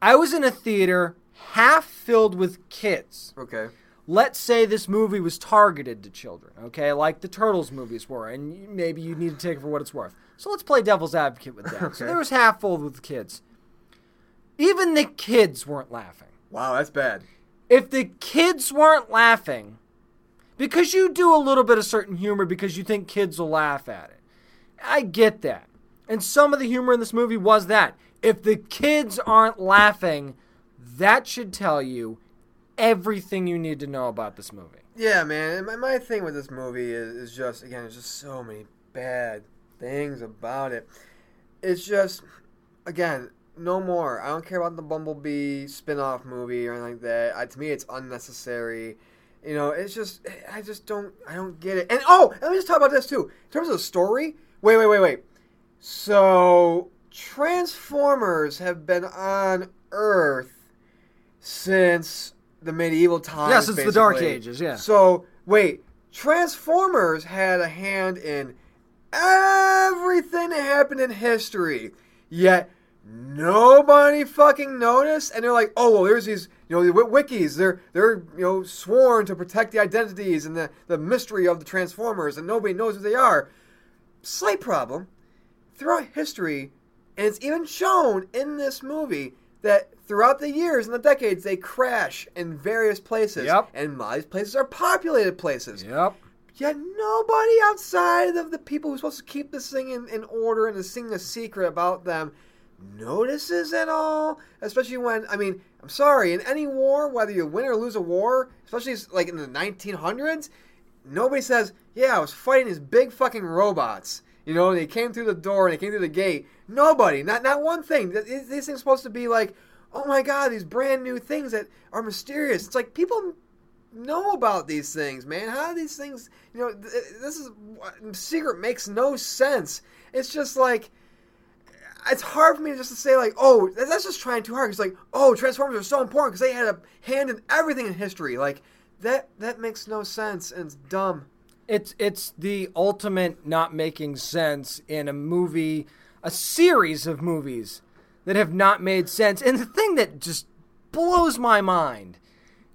I was in a theater half filled with kids. okay, Let's say this movie was targeted to children, okay, like the Turtles movies were, and maybe you need to take it for what it's worth. So let's play devil's advocate with that. So Okay. there was half full with kids. Even the kids weren't laughing. wow, that's bad. If the kids weren't laughing, because you do a little bit of certain humor because you think kids will laugh at it. I get that. And some of the humor in this movie was that. If the kids aren't laughing, that should tell you everything you need to know about this movie. Yeah, man. My, my thing with this movie is, is just again, there's just so many bad things about it. It's just again, no more. I don't care about the Bumblebee spin-off movie or anything like that. I, to me, it's unnecessary. You know, it's just I just don't I don't get it. And oh, let me just talk about this too. In terms of the story. Wait, wait, wait, wait. So Transformers have been on Earth since the medieval times. Yeah, since the Dark. Ages, yeah. So wait, Transformers had a hand in everything that happened in history, yet nobody fucking noticed. And they're like, oh well, there's these you know the wikis. They're they're you know sworn to protect the identities and the the mystery of the Transformers, and nobody knows who they are. Slight problem throughout history, and it's even shown in this movie that throughout the years and the decades they crash in various places. Yep. And a lot of these places are populated places. Yep. Yet nobody outside of the people who's supposed to keep this thing in, in order and is singing a secret about them notices at all. Especially when, I mean, I'm sorry, in any war, whether you win or lose a war, especially like in the 1900s, nobody says, yeah, I was fighting these big fucking robots. You know, they came through the door and they came through the gate. Nobody, not not one thing. Th- These things are supposed to be like, oh my god, these brand new things that are mysterious. It's like people know about these things, man. How do these things, you know, this is uh, secret makes no sense. It's just like it's hard for me just to say like, oh, that's just trying too hard. It's like, oh, Transformers are so important because they had a hand in everything in history. Like that that makes no sense and it's dumb. It's it's the ultimate not making sense in a movie, a series of movies that have not made sense. And the thing that just blows my mind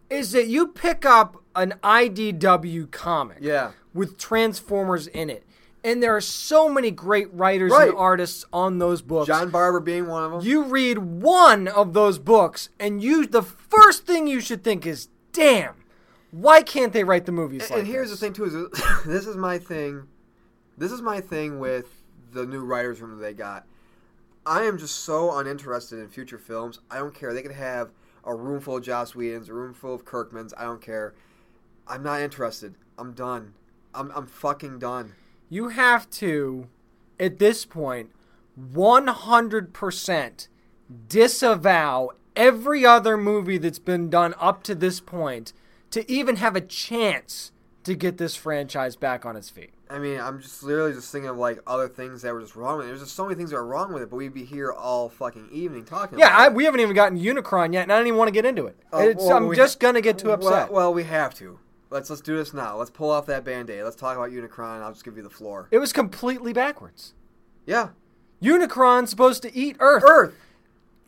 is that you pick up an IDW comic Yeah. with Transformers in it. And there are so many great writers Right. and artists on those books. John Barber being one of them. You read one of those books, and you the first thing you should think is, "Damn, why can't they write the movies And, like and here's this?" the thing too: is this is my thing. This is my thing with the new writers' room that they got. I am just so uninterested in future films. I don't care. They could have a room full of Joss Whedons, a room full of Kirkmans. I don't care. I'm not interested. I'm done. I'm I'm fucking done. You have to, at this point, 100% disavow every other movie that's been done up to this point to even have a chance to get this franchise back on its feet. I mean, I'm just literally just thinking of like other things that were just wrong with it. There's just so many things that are wrong with it, but we'd be here all fucking evening talking. Yeah, I, we haven't even gotten Unicron yet, and I don't even want to get into it. Uh, It's- well, I'm just gonna get too well- upset. Well, we have to. Let's let's do this now. Let's pull off that band-aid. Let's talk about Unicron. I'll just give you the floor. it was completely backwards. Yeah, Unicron's supposed to eat Earth. Earth.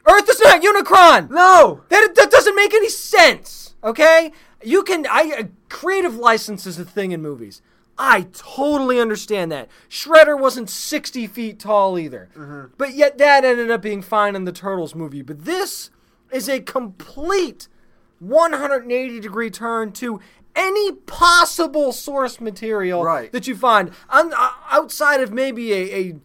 Earth is not Unicron. No. That that doesn't make any sense. Okay, you can. I uh, creative license is a thing in movies. I totally understand that. Shredder wasn't sixty feet tall either, but yet that ended up being fine in the Turtles movie. But this is a complete 180 degree turn to any possible source material Right. that you find on, uh, outside of maybe a, a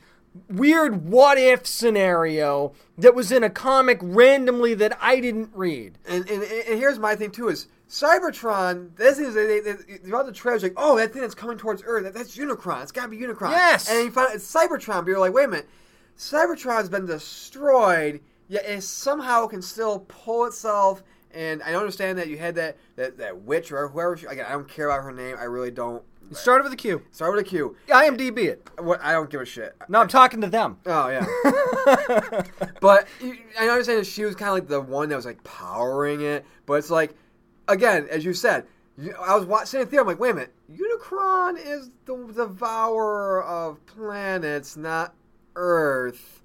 weird what if scenario that was in a comic randomly that I didn't read. And, and and here's my thing too is Cybertron. This is they, they, they, throughout the trailer, like, oh, that thing that's coming towards Earth, that, that's Unicron. It's got to be Unicron. Yes. And you find it's Cybertron, but you're like, wait a minute, Cybertron's been destroyed, yet it somehow can still pull itself. And I understand that you had that that, that witch or whoever. She, again, I don't care about her name. I really don't. It started with a Q. Start with a Q. IMDb it. What I don't give a shit. No, I'm talking to them. Oh yeah, but I understand that she was kind of like the one that was like powering it. But it's like, again, as you said, I was watching it there. I'm like, wait a minute, Unicron is the devourer of planets, not Earth.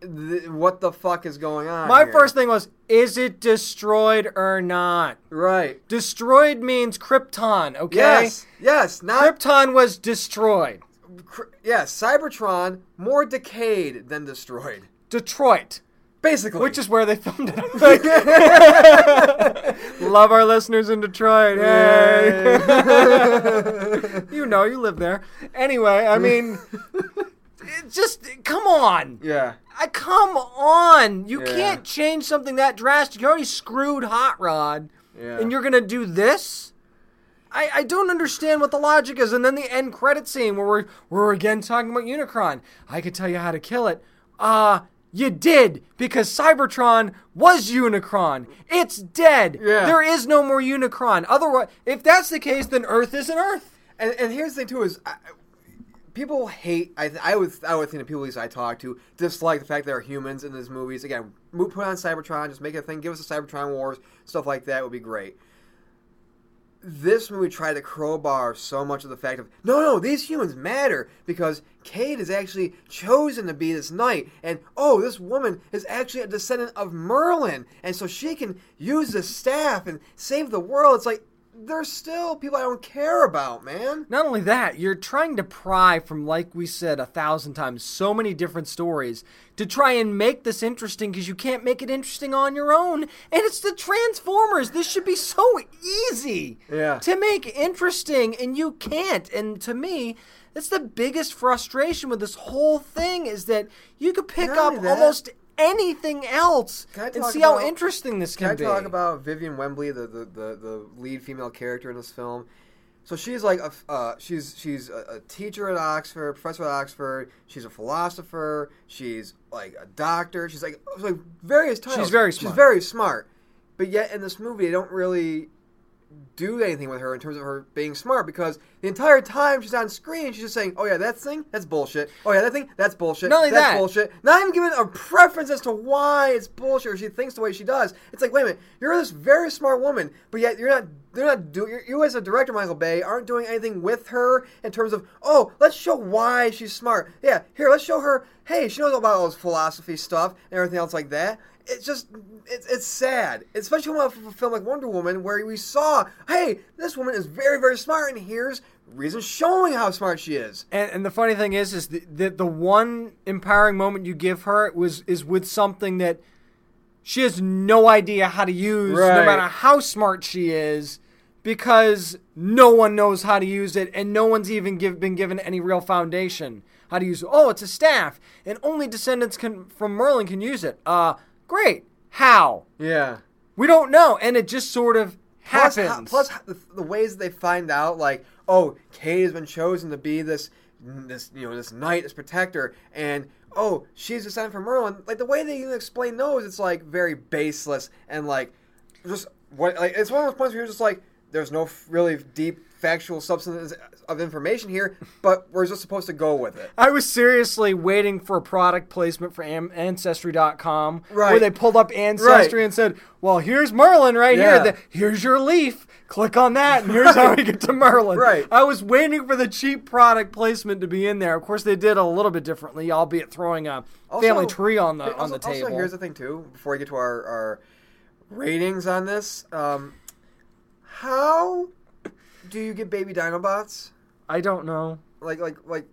Th- what the fuck is going on? My here? first thing was, is it destroyed or not? right? Destroyed means Krypton, okay? Yes, yes, not Krypton was destroyed. Cr- yes. Cybertron more decayed than destroyed, Detroit, basically. which is where they filmed it. Love our listeners in Detroit. Hey. you know, you live there. Anyway, I mean, just come on. yeah. I come on. You Yeah. can't change something that drastic. You already screwed Hot Rod, Yeah. and you're gonna do this. I, I don't understand what the logic is. And then the end credit scene where we're we're again talking about Unicron. I could tell you how to kill it. Uh you did because Cybertron was Unicron. It's dead. Yeah. There is no more Unicron. Otherwise, if that's the case, then Earth isn't Earth. And, and here's the thing too is I, people hate. I I would I would think the people I talk to dislike the fact there are humans in these movies. Again, mo- put on Cybertron, just make a thing. Give us a Cybertron Wars stuff like that would be great. This movie tried to crowbar so much of the fact of no, no, these humans matter because Cade is actually chosen to be this knight, and oh, this woman is actually a descendant of Merlin, and so she can use the staff and save the world. It's like there's still people I don't care about, man. Not only that, you're trying to pry from, like we said a thousand times, so many different stories to try and make this interesting because you can't make it interesting on your own. And it's the Transformers. This should be so easy Yeah. to make interesting, and you can't. And to me, that's the biggest frustration with this whole thing is that you could pick Not up almost anything else and see how interesting this Can can, I be. talk about Vivian Wembley, the, the, the, the lead female character in this film? So she's like a uh, she's she's a, a teacher at Oxford, professor at Oxford. She's a philosopher. She's like a doctor. She's like like various titles. very She's very smart. But yet in this movie, they don't really do anything with her in terms of her being smart because the entire time she's on screen, she's just saying, "Oh yeah, that thing, that's bullshit. Oh yeah, that thing, that's bullshit. Not only that's that- bullshit." Not even giving a preference as to why it's bullshit or she thinks the way she does. It's like, wait a minute, you're this very smart woman, but yet you're not. They're not doing. You as a director, Michael Bay, aren't doing anything with her in terms of, oh, let's show why she's smart. Yeah, here, let's show her. Hey, she knows about all this philosophy stuff and everything else like that it's just it's, it's sad especially when a film like wonder woman where we saw hey this woman is very very smart and here's reasons showing how smart she is And, and the funny thing is, is that the, the one empowering moment you give her was is with something that she has no idea how to use, no matter how smart she is, because no one knows how to use it, and no one's even give, been given any real foundation how to use it. Oh, it's a staff, and only descendants can from Merlin can use it. Uh, great. How? yeah We don't know, and it just sort of plus, happens. plus the, the ways they find out like oh Cade has been chosen to be this this you know this knight this protector and oh she's descended from merlin. Like the way they even explain those it's like very baseless and like just what like it's one of those points where you're just like there's no really deep factual substance of information here, but we're just supposed to go with it. I was seriously waiting for a product placement for Am- Ancestry.com where they pulled up Ancestry Right. and said, Well, here's Merlin right Yeah. here. The- here's your leaf. Click on that, and here's how we get to Merlin. Right. I was waiting for the cheap product placement to be in there. Of course, they did a little bit differently, albeit throwing a family tree on the on the table. Also, here's the thing too. Before we get to our, our ratings on this, um, how do you get baby Dinobots? I don't know. Like, like, like.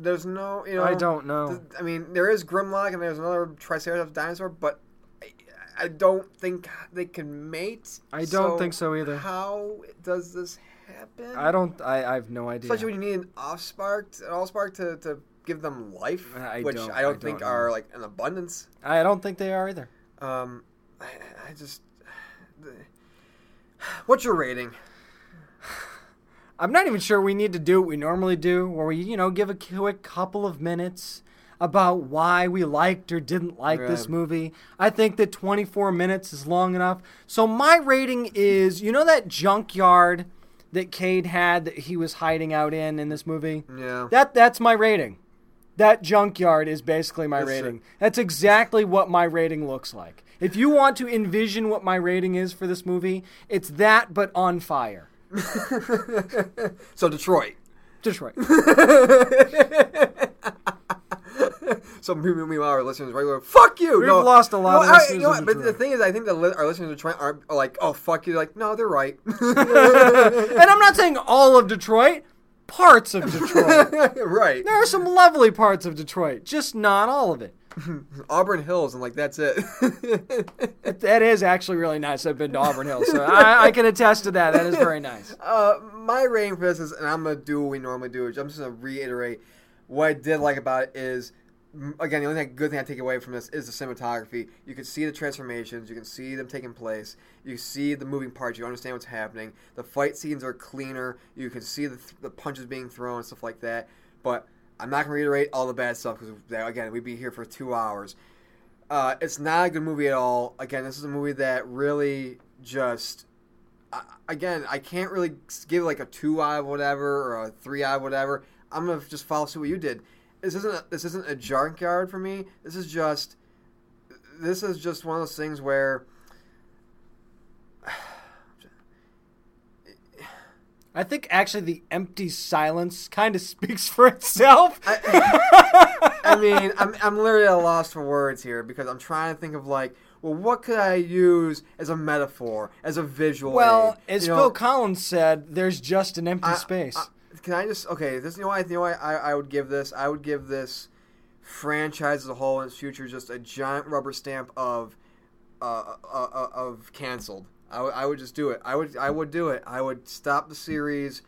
There's no, you know. I don't know. th- I mean, there is Grimlock and there's another Triceratops dinosaur, but I, I don't think they can mate. I don't think so either. How does this happen? I don't. I, I have no idea. Especially when you need an offspark, an allspark to, to give them life, I which don't- I don't I think don't are know. like an abundance. I don't think they are either. Um, I, I just. What's your rating? I'm not even sure we need to do what we normally do, where we, you know, give a quick couple of minutes about why we liked or didn't like this movie. I think that 24 minutes is long enough. So my rating is, you know, that junkyard that Cade had that he was hiding out in in this movie. Yeah. That that's my rating. That junkyard is basically my That's rating. it. That's exactly what my rating looks like. If you want to envision what my rating is for this movie, it's that but on fire. So Detroit. Detroit. So meanwhile, our listeners right away, fuck you. We've no, lost a lot no, of I- listeners you know what, But the thing is, I think that li- our listeners in Detroit are, are like, oh fuck you. Like, no, they're right. and I'm not saying all of Detroit, parts of Detroit. right. there are some lovely parts of Detroit, just not all of it. Auburn Hills, and like that's it. That is actually really nice. I've been to Auburn Hills, so I, I can attest to that. That is very nice. Uh, my rating for this is, and I'm gonna do what we normally do. Which I'm just gonna reiterate what I did like about it is, again, the only thing, good thing I take away from this is the cinematography. You can see the transformations, you can see them taking place, you see the moving parts, you understand what's happening. The fight scenes are cleaner. You can see the, th- the punches being thrown and stuff like that. But I'm not gonna reiterate all the bad stuff because again, we'd be here for two hours. Uh, it's not a good movie at all. Again, this is a movie that really just I- again, I can't really give like a two out of whatever or a three out of whatever. I'm gonna just follow suit what you did. This isn't a, this isn't a junkyard for me. This is just this is just one of those things where I think actually the empty silence kind of speaks for itself. I mean, I'm I'm literally at a loss for words here because I'm trying to think of like, well, what could I use as a metaphor, as a visual? well, aid? as You Phil know, Collins said, there's just an empty I- space. I- can I just okay? This you know I you know I, I would give this. I would give this franchise as a whole in its future just a giant rubber stamp of uh, uh, uh, of canceled. I would- I would just do it. I would I would do it. I would stop the series,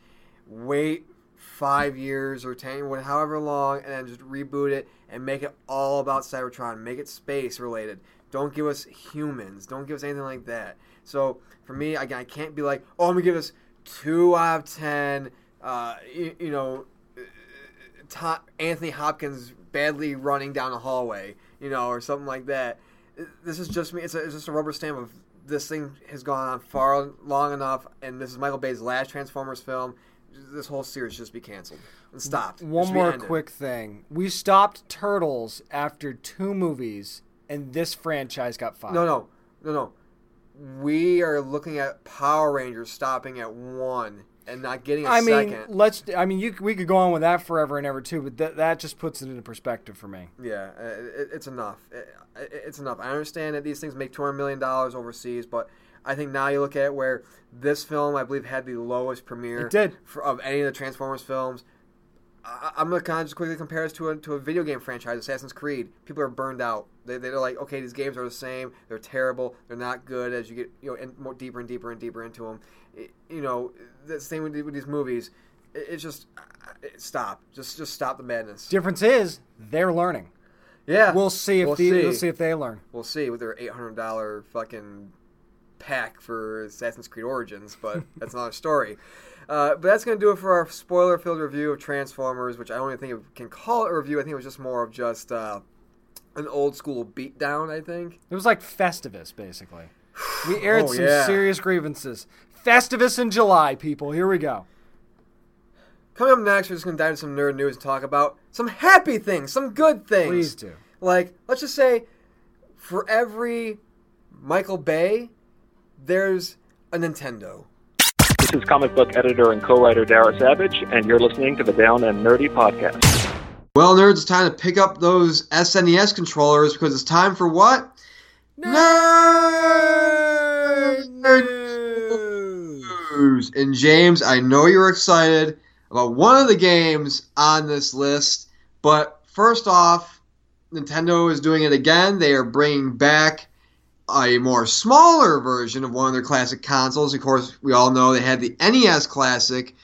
wait five years or ten, however long, and then just reboot it and make it all about Cybertron. Make it space related. Don't give us humans. Don't give us anything like that. So for me, again, I can't be like, oh, I'm gonna give this two out of ten. Uh, you, you know, to- Anthony Hopkins badly running down a hallway, you know, or something like that. This is just me. It's, a, it's just a rubber stamp of this thing has gone on far long enough, and this is Michael Bay's last Transformers film. This whole series should just be canceled and stopped. One more ended. quick thing. We stopped Turtles after two movies, and this franchise got five. No, no, no, no. We are looking at Power Rangers stopping at one and not getting a I mean, second. let's. I mean, you we could go on with that forever and ever too, but that that just puts it into perspective for me. Yeah, uh, it, it's enough. It, it- it's enough. I understand that these things make two hundred million dollars overseas, but I think now you look at it where this film, I believe, had the lowest premiere It did. For, of any of the Transformers films. I, I'm gonna kind of just quickly compare this to a, to a video game franchise, Assassin's Creed. People are burned out. They, they're like, okay, these games are the same. They're terrible. They're not good as you get you know in, more deeper and deeper and deeper into them. You know, the same with, with these movies. It, it's just it, stop. Just just stop the madness. Difference is they're learning. Yeah, We'll see if We'll the, see. we'll see if they learn. we'll see with their eight hundred dollar fucking pack for Assassin's Creed Origins, but that's another story. Uh, but that's gonna do it for our spoiler filled review of Transformers, which I don't even think we can call it a review. I think it was just more of just uh, an old school beatdown. I think. It was like Festivus, basically. We aired Oh, some yeah. serious grievances. Festivus in July, people. Here we go. Coming up next, we're just gonna dive into some nerd news and talk about some happy things, some good things. Please do. Like, let's just say, for every Michael Bay, there's a Nintendo. This is comic book editor and co-writer Dara Savage, and you're listening to the Down and Nerdy podcast. Well, nerds, it's time to pick up those SNES controllers because it's time for what? News. And James, I know you're excited about one of the games on this list, but first off, Nintendo is doing it again. They are bringing back a more smaller version of one of their classic consoles. Of course, we all know they had the NES Classic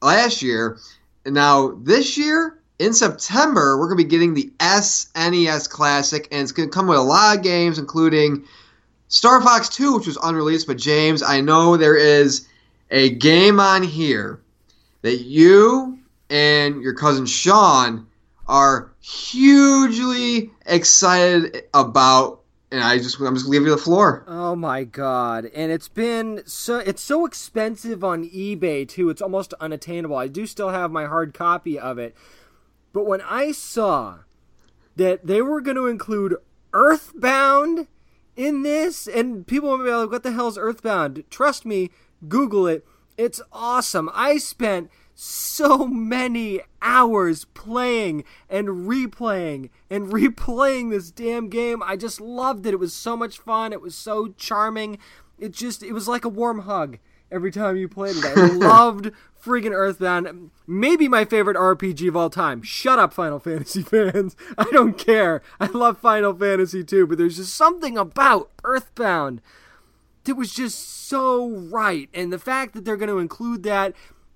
last year. And now this year, in September, we're going to be getting the SNES Classic, and it's going to come with a lot of games, including Star Fox 2, which was unreleased. But James, I know there is a game on here that you and your cousin Sean are hugely excited about, and I just I'm just you the floor. Oh my god. And it's been so it's so expensive on eBay too. It's almost unattainable. I do still have my hard copy of it. But when I saw that they were going to include Earthbound in this and people will be like what the hell is Earthbound? Trust me, Google it. It's awesome. I spent so many hours playing and replaying and replaying this damn game. I just loved it. It was so much fun. It was so charming. It just it was like a warm hug every time you played it. I loved friggin' Earthbound. Maybe my favorite RPG of all time. Shut up, Final Fantasy fans. I don't care. I love Final Fantasy too, but there's just something about Earthbound that was just so right. And the fact that they're going to include that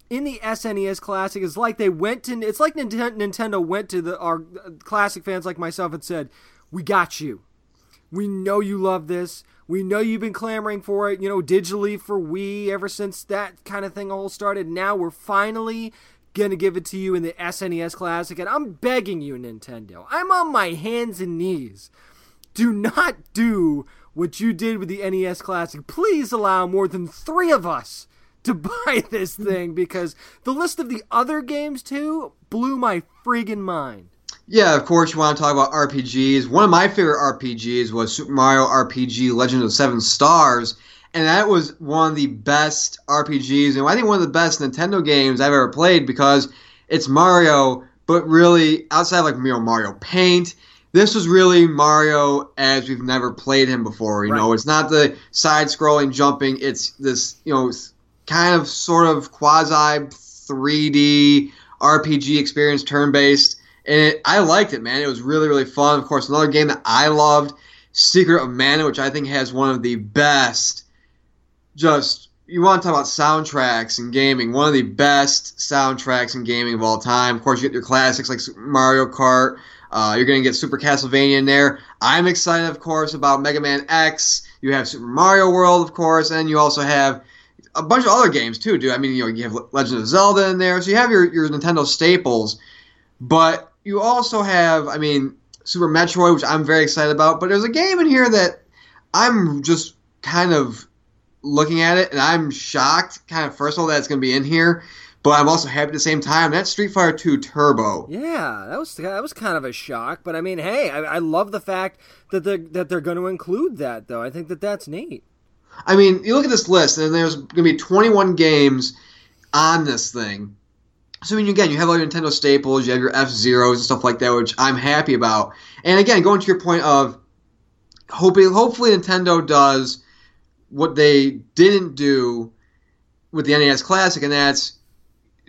in the SNES Classic is like they went to. It's like Nintendo went to the our uh, classic fans like myself and said, "We got you. We know you love this. We know you've been clamoring for it, you know, digitally for Wii ever since that kind of thing all started. Now we're finally gonna give it to you in the SNES Classic, and I'm begging you, Nintendo. I'm on my hands and knees. Do not do what you did with the NES Classic. Please allow more than three of us to buy this thing because the list of the other games too blew my friggin' mind. Yeah, of course, you want to talk about RPGs. One of my favorite RPGs was Super Mario RPG Legend of Seven Stars, and that was one of the best RPGs, and I think one of the best Nintendo games I've ever played because it's Mario, but really outside of like you know, Mario Paint. This was really Mario as we've never played him before. You right. know, it's not the side-scrolling jumping. It's this, you know, kind of sort of quasi 3D RPG experience, turn-based and it, I liked it, man. It was really, really fun. Of course, another game that I loved, Secret of Mana, which I think has one of the best. Just you want to talk about soundtracks and gaming, one of the best soundtracks in gaming of all time. Of course, you get your classics like Mario Kart. Uh, you're going to get Super Castlevania in there. I'm excited, of course, about Mega Man X. You have Super Mario World, of course, and you also have a bunch of other games too, dude. I mean, you know, you have Legend of Zelda in there, so you have your your Nintendo staples. But you also have, I mean, Super Metroid, which I'm very excited about. But there's a game in here that I'm just kind of looking at it and I'm shocked, kind of first of all, that it's going to be in here. But I'm also happy at the same time. That's Street Fighter 2 Turbo. Yeah, that was that was kind of a shock. But I mean, hey, I, I love the fact that they that they're going to include that, though. I think that that's neat. I mean, you look at this list, and there's going to be 21 games on this thing. So I mean, again, you have all your Nintendo staples, you have your F Zeros and stuff like that, which I'm happy about. And again, going to your point of hoping, hopefully, Nintendo does what they didn't do with the NES Classic, and that's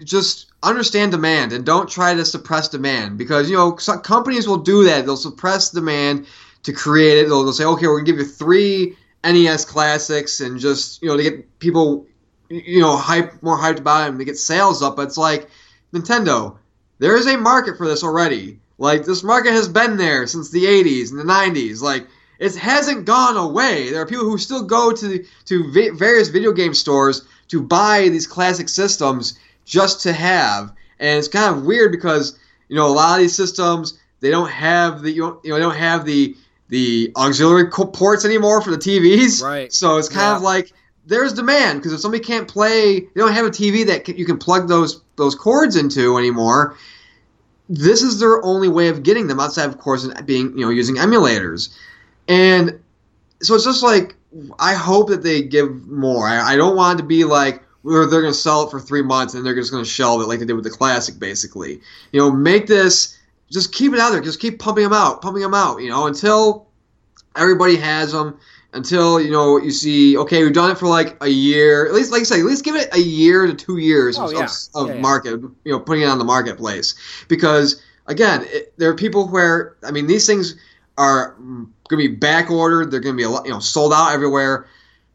just understand demand and don't try to suppress demand because you know companies will do that. They'll suppress demand to create it. They'll, they'll say, okay, we're gonna give you three NES classics and just you know to get people you know, hype more hyped about them to get sales up. But it's like Nintendo, there is a market for this already. Like this market has been there since the 80s and the 90s. Like it hasn't gone away. There are people who still go to to various video game stores to buy these classic systems just to have. And it's kind of weird because you know a lot of these systems they don't have the you know they don't have the the auxiliary ports anymore for the TVs. Right. So it's kind yeah. of like there's demand because if somebody can't play, they don't have a TV that can, you can plug those those cords into anymore. This is their only way of getting them outside, of course, being you know using emulators, and so it's just like I hope that they give more. I, I don't want it to be like where they're going to sell it for three months and they're just going to shelve it like they did with the classic, basically. You know, make this just keep it out there, just keep pumping them out, pumping them out. You know, until everybody has them until you know you see okay we've done it for like a year at least like I say at least give it a year to two years Oh, of, yeah. of, Yeah, yeah. market you know putting it on the marketplace because again it, there are people where I mean these things are mm, going to be back ordered they're going to be a lot you know sold out everywhere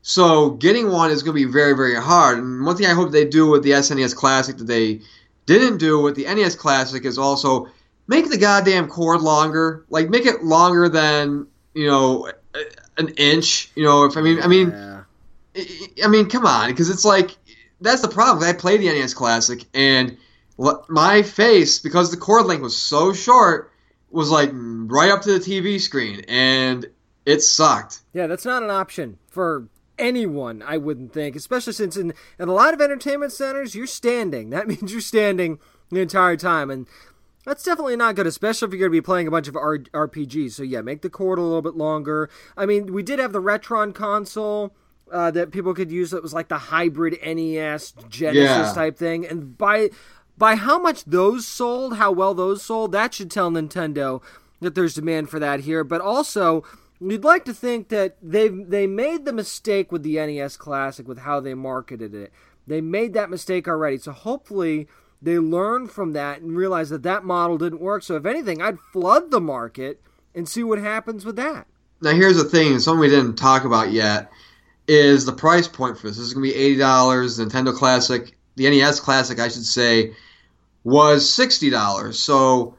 so getting one is going to be very very hard and one thing I hope they do with the SNES Classic that they didn't do with the NES Classic is also make the goddamn cord longer like make it longer than you know an inch you know if i mean i mean Yeah. I- I mean, come on, because it's like that's the problem. I played the NES Classic, and my face, because the cord length was so short, was like right up to the TV screen, and it sucked. Yeah, that's not an option for anyone, I wouldn't think, especially since in, in a lot of entertainment centers, you're standing. That means you're standing the entire time. And that's definitely not good, especially if you're going to be playing a bunch of R- RPGs. So, yeah, make the cord a little bit longer. I mean, we did have the Retron console. Uh, that people could use that was like the hybrid NES Genesis Yeah. type thing, and by by how much those sold, how well those sold, that should tell Nintendo that there's demand for that here. But also, you'd like to think that they they made the mistake with the NES Classic with how they marketed it. They made that mistake already, so hopefully they learn from that and realize that that model didn't work. So if anything, I'd flood the market and see what happens with that. Now, here's the thing: something we didn't talk about yet is the price point for this. This is going to be eighty dollars. Nintendo Classic, the NES Classic, I should say, was sixty dollars. So,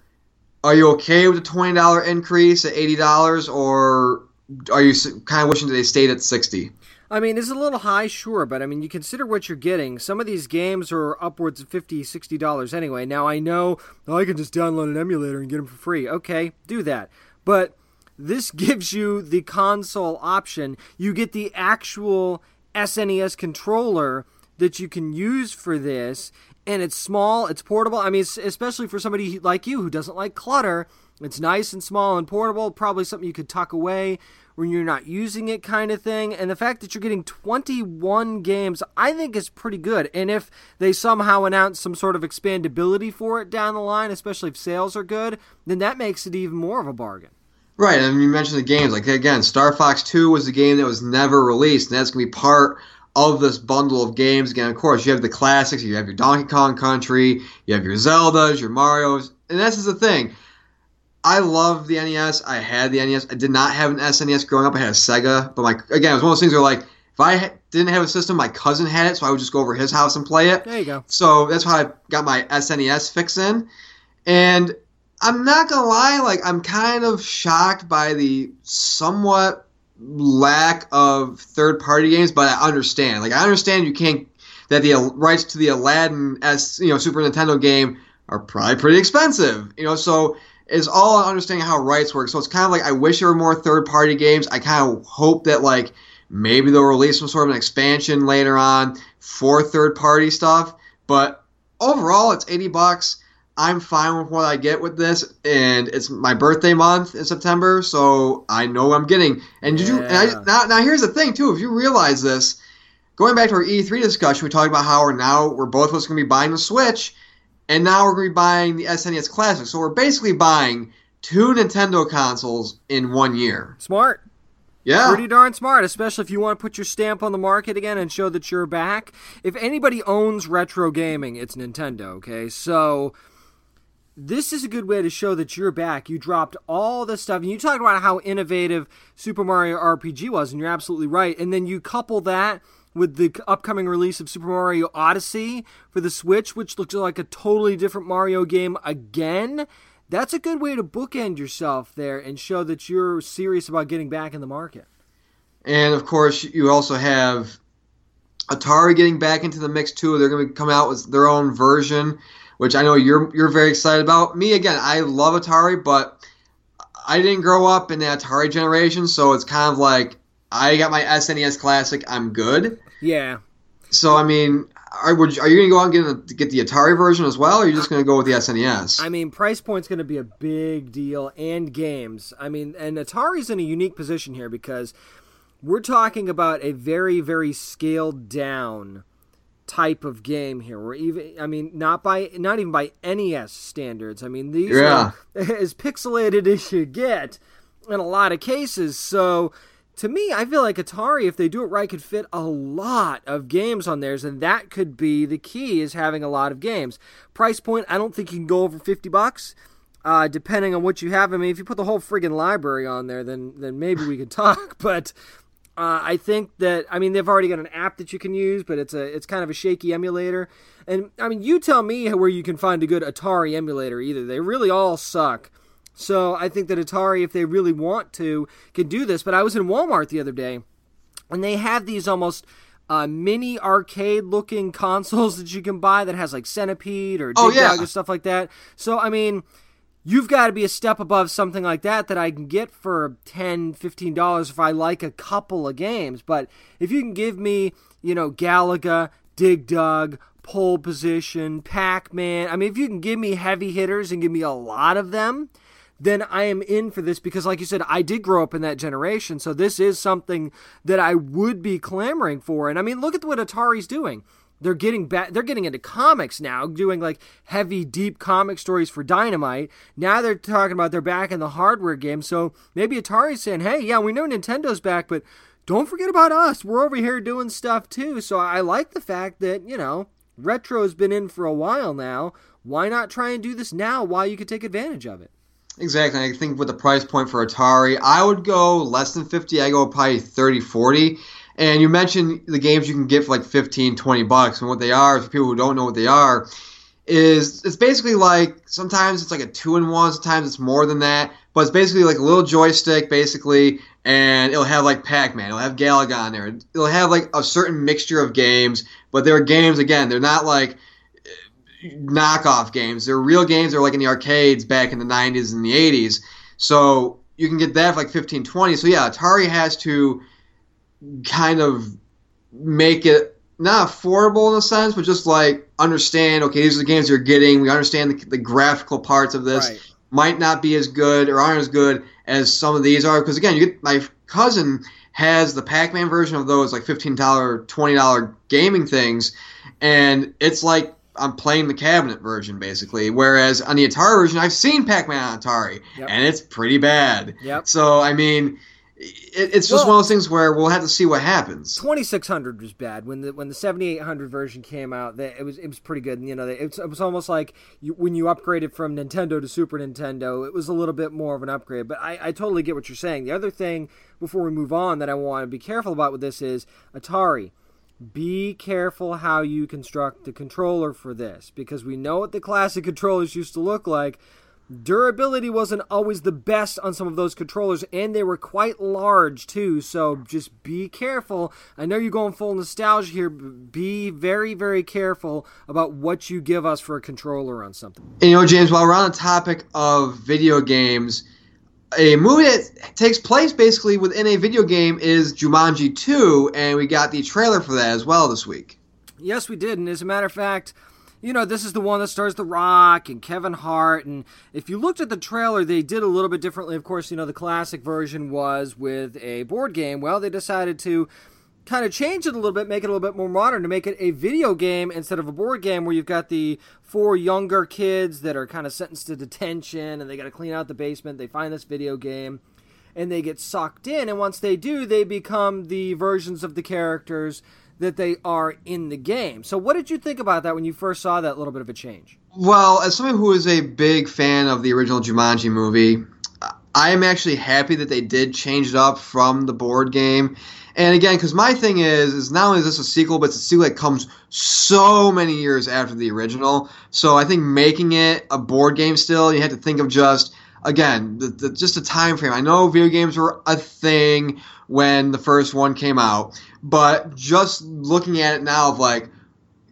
are you okay with a twenty dollar increase at eighty dollars, or are you kind of wishing that they stayed at sixty? I mean, it's a little high, sure, but I mean, you consider what you're getting. Some of these games are upwards of $50, $60 anyway. Now, I know oh, I can just download an emulator and get them for free. Okay, do that. But this gives you the console option. You get the actual SNES controller that you can use for this, and it's small, it's portable. I mean, especially for somebody like you who doesn't like clutter, it's nice and small and portable. Probably something you could tuck away when you're not using it, kind of thing. And the fact that you're getting 21 games, I think is pretty good. And if they somehow announce some sort of expandability for it down the line, especially if sales are good, then that makes it even more of a bargain. Right, and you mentioned the games. Like again, Star Fox Two was a game that was never released, and that's to be part of this bundle of games. Again, of course, you have the classics. You have your Donkey Kong Country. You have your Zeldas, your Mario's, and this is the thing. I love the NES. I had the NES. I did not have an SNES growing up. I had a Sega, but my again, it was one of those things where like if I didn't have a system, my cousin had it, so I would just go over his house and play it. There you go. So that's how I got my SNES fix in. And I'm not gonna lie, like I'm kind of shocked by the somewhat lack of third party games, but I understand. Like I understand you can't that the rights to the Aladdin S you know Super Nintendo game are probably pretty expensive. You know, so it's all understanding how rights work. So it's kind of like I wish there were more third party games. I kind of hope that like maybe they'll release some sort of an expansion later on for third party stuff. But overall, it's eighty bucks. I'm fine with what I get with this, and it's my birthday month in September, so I know what I'm getting. And did you? And I, now, now here's the thing too. If you realize this, going back to our E3 discussion, we talked about how we're now we're both of us going to be buying the Switch, and now we're going to be buying the SNES Classic. So we're basically buying two Nintendo consoles in one year. Smart. Yeah. Pretty darn smart, especially if you want to put your stamp on the market again and show that you're back. If anybody owns retro gaming, it's Nintendo, okay? So this is a good way to show that you're back. You dropped all this stuff, and you talked about how innovative Super Mario RPG was, and you're absolutely right. And then you couple that with the upcoming release of Super Mario Odyssey for the Switch, which looks like a totally different Mario game again. That's a good way to bookend yourself there and show that you're serious about getting back in the market. And of course, you also have Atari getting back into the mix too. They're going to come out with their own version, which I know you're you're very excited about. Me again, I love Atari, but I didn't grow up in the Atari generation, so it's kind of like I got my SNES Classic. I'm good. Yeah. So I mean, are, would, are you going to go out and get, the, get the Atari version as well, or are you just going to go with the SNES? I mean, price point's going to be a big deal, and games. I mean, and Atari's in a unique position here because we're talking about a very, very scaled down type of game here. We're even, I mean, not by, not even by NES standards. I mean, these Yeah. are as pixelated as you get in a lot of cases. So to me, I feel like Atari, if they do it right, could fit a lot of games on theirs, and that could be the key is having a lot of games. Price point, I don't think you can go over fifty bucks. Uh, depending on what you have, I mean, if you put the whole friggin' library on there, then then maybe we could talk. But uh, I think that I mean they've already got an app that you can use, but it's a it's kind of a shaky emulator. And I mean, you tell me where you can find a good Atari emulator. Either they really all suck. So I think that Atari, if they really want to, can do this. But I was in Walmart the other day, and they have these almost uh, mini arcade looking consoles that you can buy that has like Centipede or Dig Oh, yeah. Dug and stuff like that. So I mean, you've got to be a step above something like that that I can get for 10 15 dollars if I like a couple of games. But if you can give me, you know, Galaga, Dig Dug, Pole Position, Pac Man, I mean, if you can give me heavy hitters and give me a lot of them, then I am in for this because, like you said, I did grow up in that generation. So this is something that I would be clamoring for. And I mean, look at what Atari's doing. They're getting back. They're getting into comics now, doing like heavy, deep comic stories for Dynamite. Now they're talking about they're back in the hardware game. So maybe Atari's saying, "Hey, yeah, we know Nintendo's back, but don't forget about us. We're over here doing stuff too." So I like the fact that you know retro's been in for a while now. Why not try and do this now while you could take advantage of it? Exactly. I think with the price point for Atari, I would go less than 50. I go probably 30, 40. And you mentioned the games you can get for like 15, 20 bucks. And what they are, for people who don't know what they are, is it's basically like sometimes it's like a two in one, sometimes it's more than that. But it's basically like a little joystick, basically, and it'll have like Pac Man, it'll have Galaga on there. It'll have like a certain mixture of games, but they're games, again, they're not like knockoff games. They're real games. They're like in the arcades back in the 90s and the 80s. So you can get that for like 15, 20. So yeah, Atari has to kind of make it not affordable in a sense, but just like understand, okay, these are the games you're getting. We understand the, the graphical parts of this. Right. Might not be as good or aren't as good as some of these are. Because again, you get my cousin has the Pac-Man version of those like $15, $20 gaming things, and it's like I'm playing the cabinet version basically. Whereas on the Atari version, I've seen Pac-Man on Atari, Yep. and it's pretty bad. Yep. So I mean, it, it's just Well- one of those things where we'll have to see what happens. 2600 was bad when the when the 7800 version came out that it was it was pretty good and you know it was, it was almost like you, when you upgraded from Nintendo to Super Nintendo it was a little bit more of an upgrade but I, I totally get what you're saying the other thing before we move on that I want to be careful about with this is Atari be careful how you construct the controller for this because we know what the classic controllers used to look like. Durability wasn't always the best on some of those controllers and they were quite large too so just be careful. I know you're going full nostalgia here but be very very careful about what you give us for a controller on something. And, you know, James, while we're on the topic of video games, a movie that takes place basically within a video game is Jumanji 2, and we got the trailer for that as well this week. Yes, we did. And as a matter of fact, you know, this is the one that stars The Rock and Kevin Hart. And if you looked at the trailer, they did a little bit differently. Of course, you know, the classic version was with a board game. Well, they decided to kind of change it a little bit, make it a little bit more modern, to make it a video game instead of a board game where you've got the four younger kids that are kind of sentenced to detention and they got to clean out the basement. They find this video game and they get sucked in. And once they do, they become the versions of the characters that they are in the game. So, what did you think about that when you first saw that little bit of a change? Well, as someone who is a big fan of the original Jumanji movie, I am actually happy that they did change it up from the board game. And again, because my thing is, is not only is this a sequel, but it's a sequel that comes so many years after the original. So I think making it a board game still, you have to think of just again, the, the, just a time frame. I know video games were a thing when the first one came out, but just looking at it now of like,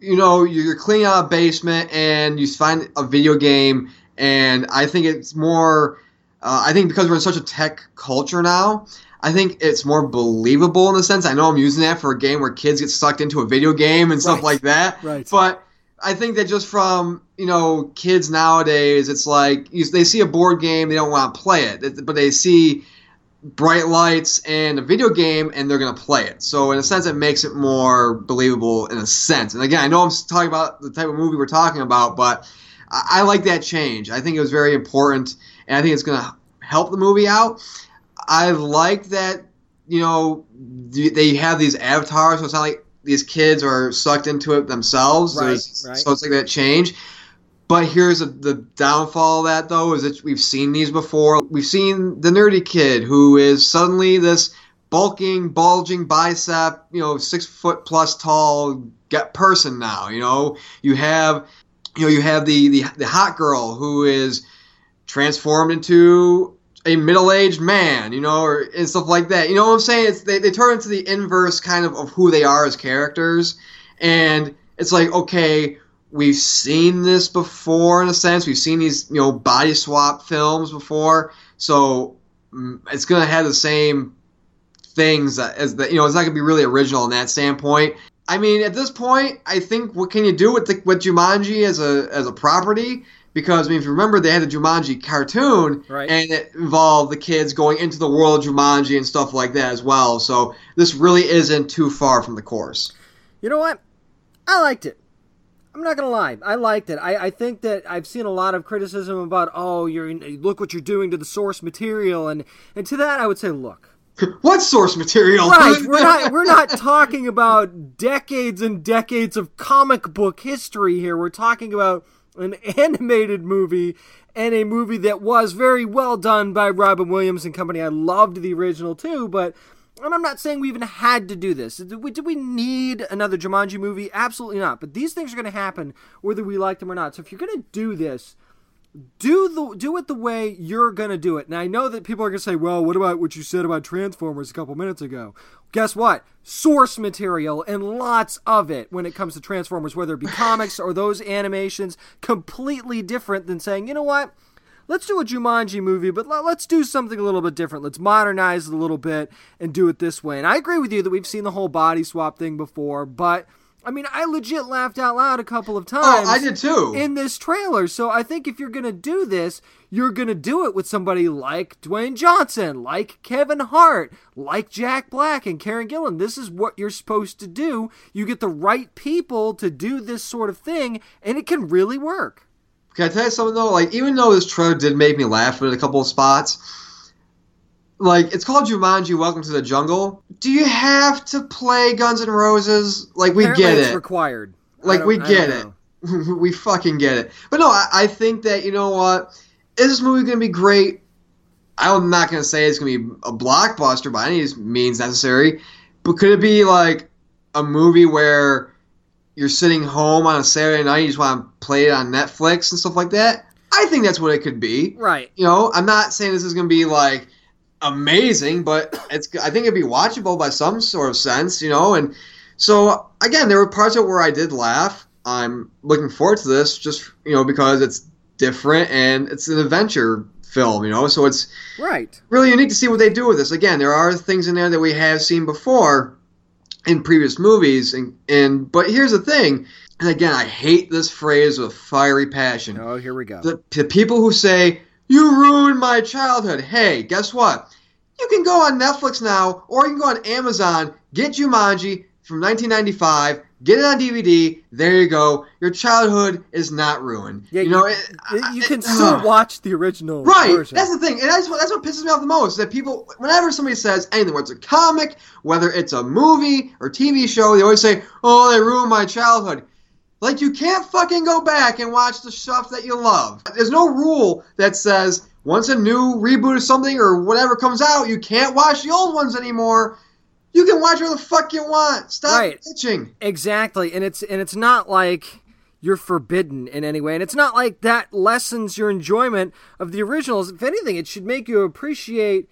you know, you're cleaning out a basement and you find a video game, and I think it's more. Uh, I think because we're in such a tech culture now, I think it's more believable in the sense. I know I'm using that for a game where kids get sucked into a video game and stuff Right. like that. Right. But I think that just from you know kids nowadays, it's like you, they see a board game, they don't want to play it, It- but they see bright lights and a video game and they're going to play it. So in a sense it makes it more believable in a sense. And again, I know I'm talking about the type of movie we're talking about, but I, I like that change. I think it was very important and I think it's going to help the movie out. I like that you know they have these avatars so it's not like these kids are sucked into it themselves. Right, There's- right. So it's like that change. But here's a, the downfall of that, though, is that we've seen these before. We've seen the nerdy kid who is suddenly this bulking, bulging bicep, you know, six foot plus tall get person now. You know, you have, you know, you have the the, the hot girl who is transformed into a middle-aged man, you know, or and stuff like that. You know what I'm saying? It's they, they turn into the inverse kind of of who they are as characters, and it's like okay, we've seen this before in a sense. We've seen these you know body swap films before, so mm, it's gonna have the same things as the you know it's not gonna be really original in that standpoint. I mean, at this point, I think what can you do with the, with Jumanji as a as a property? Because I mean, if you remember, they had the Jumanji cartoon, Right. and it involved the kids going into the world of Jumanji and stuff like that as well. So this really isn't too far from the course. You know what? I liked it. I'm not gonna lie. I liked it. I, I think that I've seen a lot of criticism about, oh, you're look what you're doing to the source material, and and to that I would say, look, what source material? right? We're not we're not talking about decades and decades of comic book history here. We're talking about an animated movie and a movie that was very well done by Robin Williams and company. I loved the original too, but and I'm not saying we even had to do this. Did we, did we need another Jumanji movie? Absolutely not. But these things are going to happen whether we like them or not. So if you're going to do this, do the do it the way you're gonna do it. Now I know that people are gonna say, "Well, what about what you said about Transformers a couple minutes ago?" Guess what? Source material and lots of it when it comes to Transformers, whether it be comics or those animations, completely different than saying, "You know what? Let's do a Jumanji movie, but let- let's do something a little bit different. Let's modernize it a little bit and do it this way." And I agree with you that we've seen the whole body swap thing before, but I mean, I legit laughed out loud a couple of times Oh, I did too. in this trailer. So I think if you're going to do this, you're going to do it with somebody like Dwayne Johnson, like Kevin Hart, like Jack Black and Karen Gillan. This is what you're supposed to do. You get the right people to do this sort of thing, and it can really work. Can I tell you something though? Like, even though this trailer did make me laugh at a couple of spots, like it's called Jumanji: Welcome to the Jungle. Do you have to play Guns N' Roses? Like, we Apparently get it's it. required. Like, we get it. we fucking get it. But no, I, I think that you know what? Is this movie gonna be great? I'm not gonna say it's gonna be a blockbuster by any means necessary, but could it be like a movie where you're sitting home on a Saturday night, you just want to play it on Netflix and stuff like that? I think that's what it could be. Right. You know, I'm not saying this is gonna be like amazing, but it's I think it'd be watchable by some sort of sense, you know. And so again, there were parts of it where I did laugh. I'm looking forward to this, just you know, because it's different and it's an adventure film, you know. So it's Right. really unique to see what they do with this. Again, there are things in there that we have seen before in previous movies, and and but here's the thing. And again, I hate this phrase with fiery passion Oh, here we go. the, the people who say you ruined my childhood hey guess what you can go on netflix now or you can go on amazon get jumanji from 1995 get it on dvd there you go your childhood is not ruined yeah, you know you, it, you can it- still ugh. watch the original Right, version. that's the thing, and that's what that's what pisses me off the most. Is That people, whenever somebody says anything, whether it's a comic, whether it's a movie or TV show, they always say, "Oh, they ruined my childhood." Like you can't fucking go back and watch the stuff that you love. There's no rule that says once a new reboot of something or whatever comes out, you can't watch the old ones anymore. You can watch whatever the fuck you want. Stop Right. bitching. Exactly, and it's and it's not like you're forbidden in any way, and it's not like that lessens your enjoyment of the originals. If anything, it should make you appreciate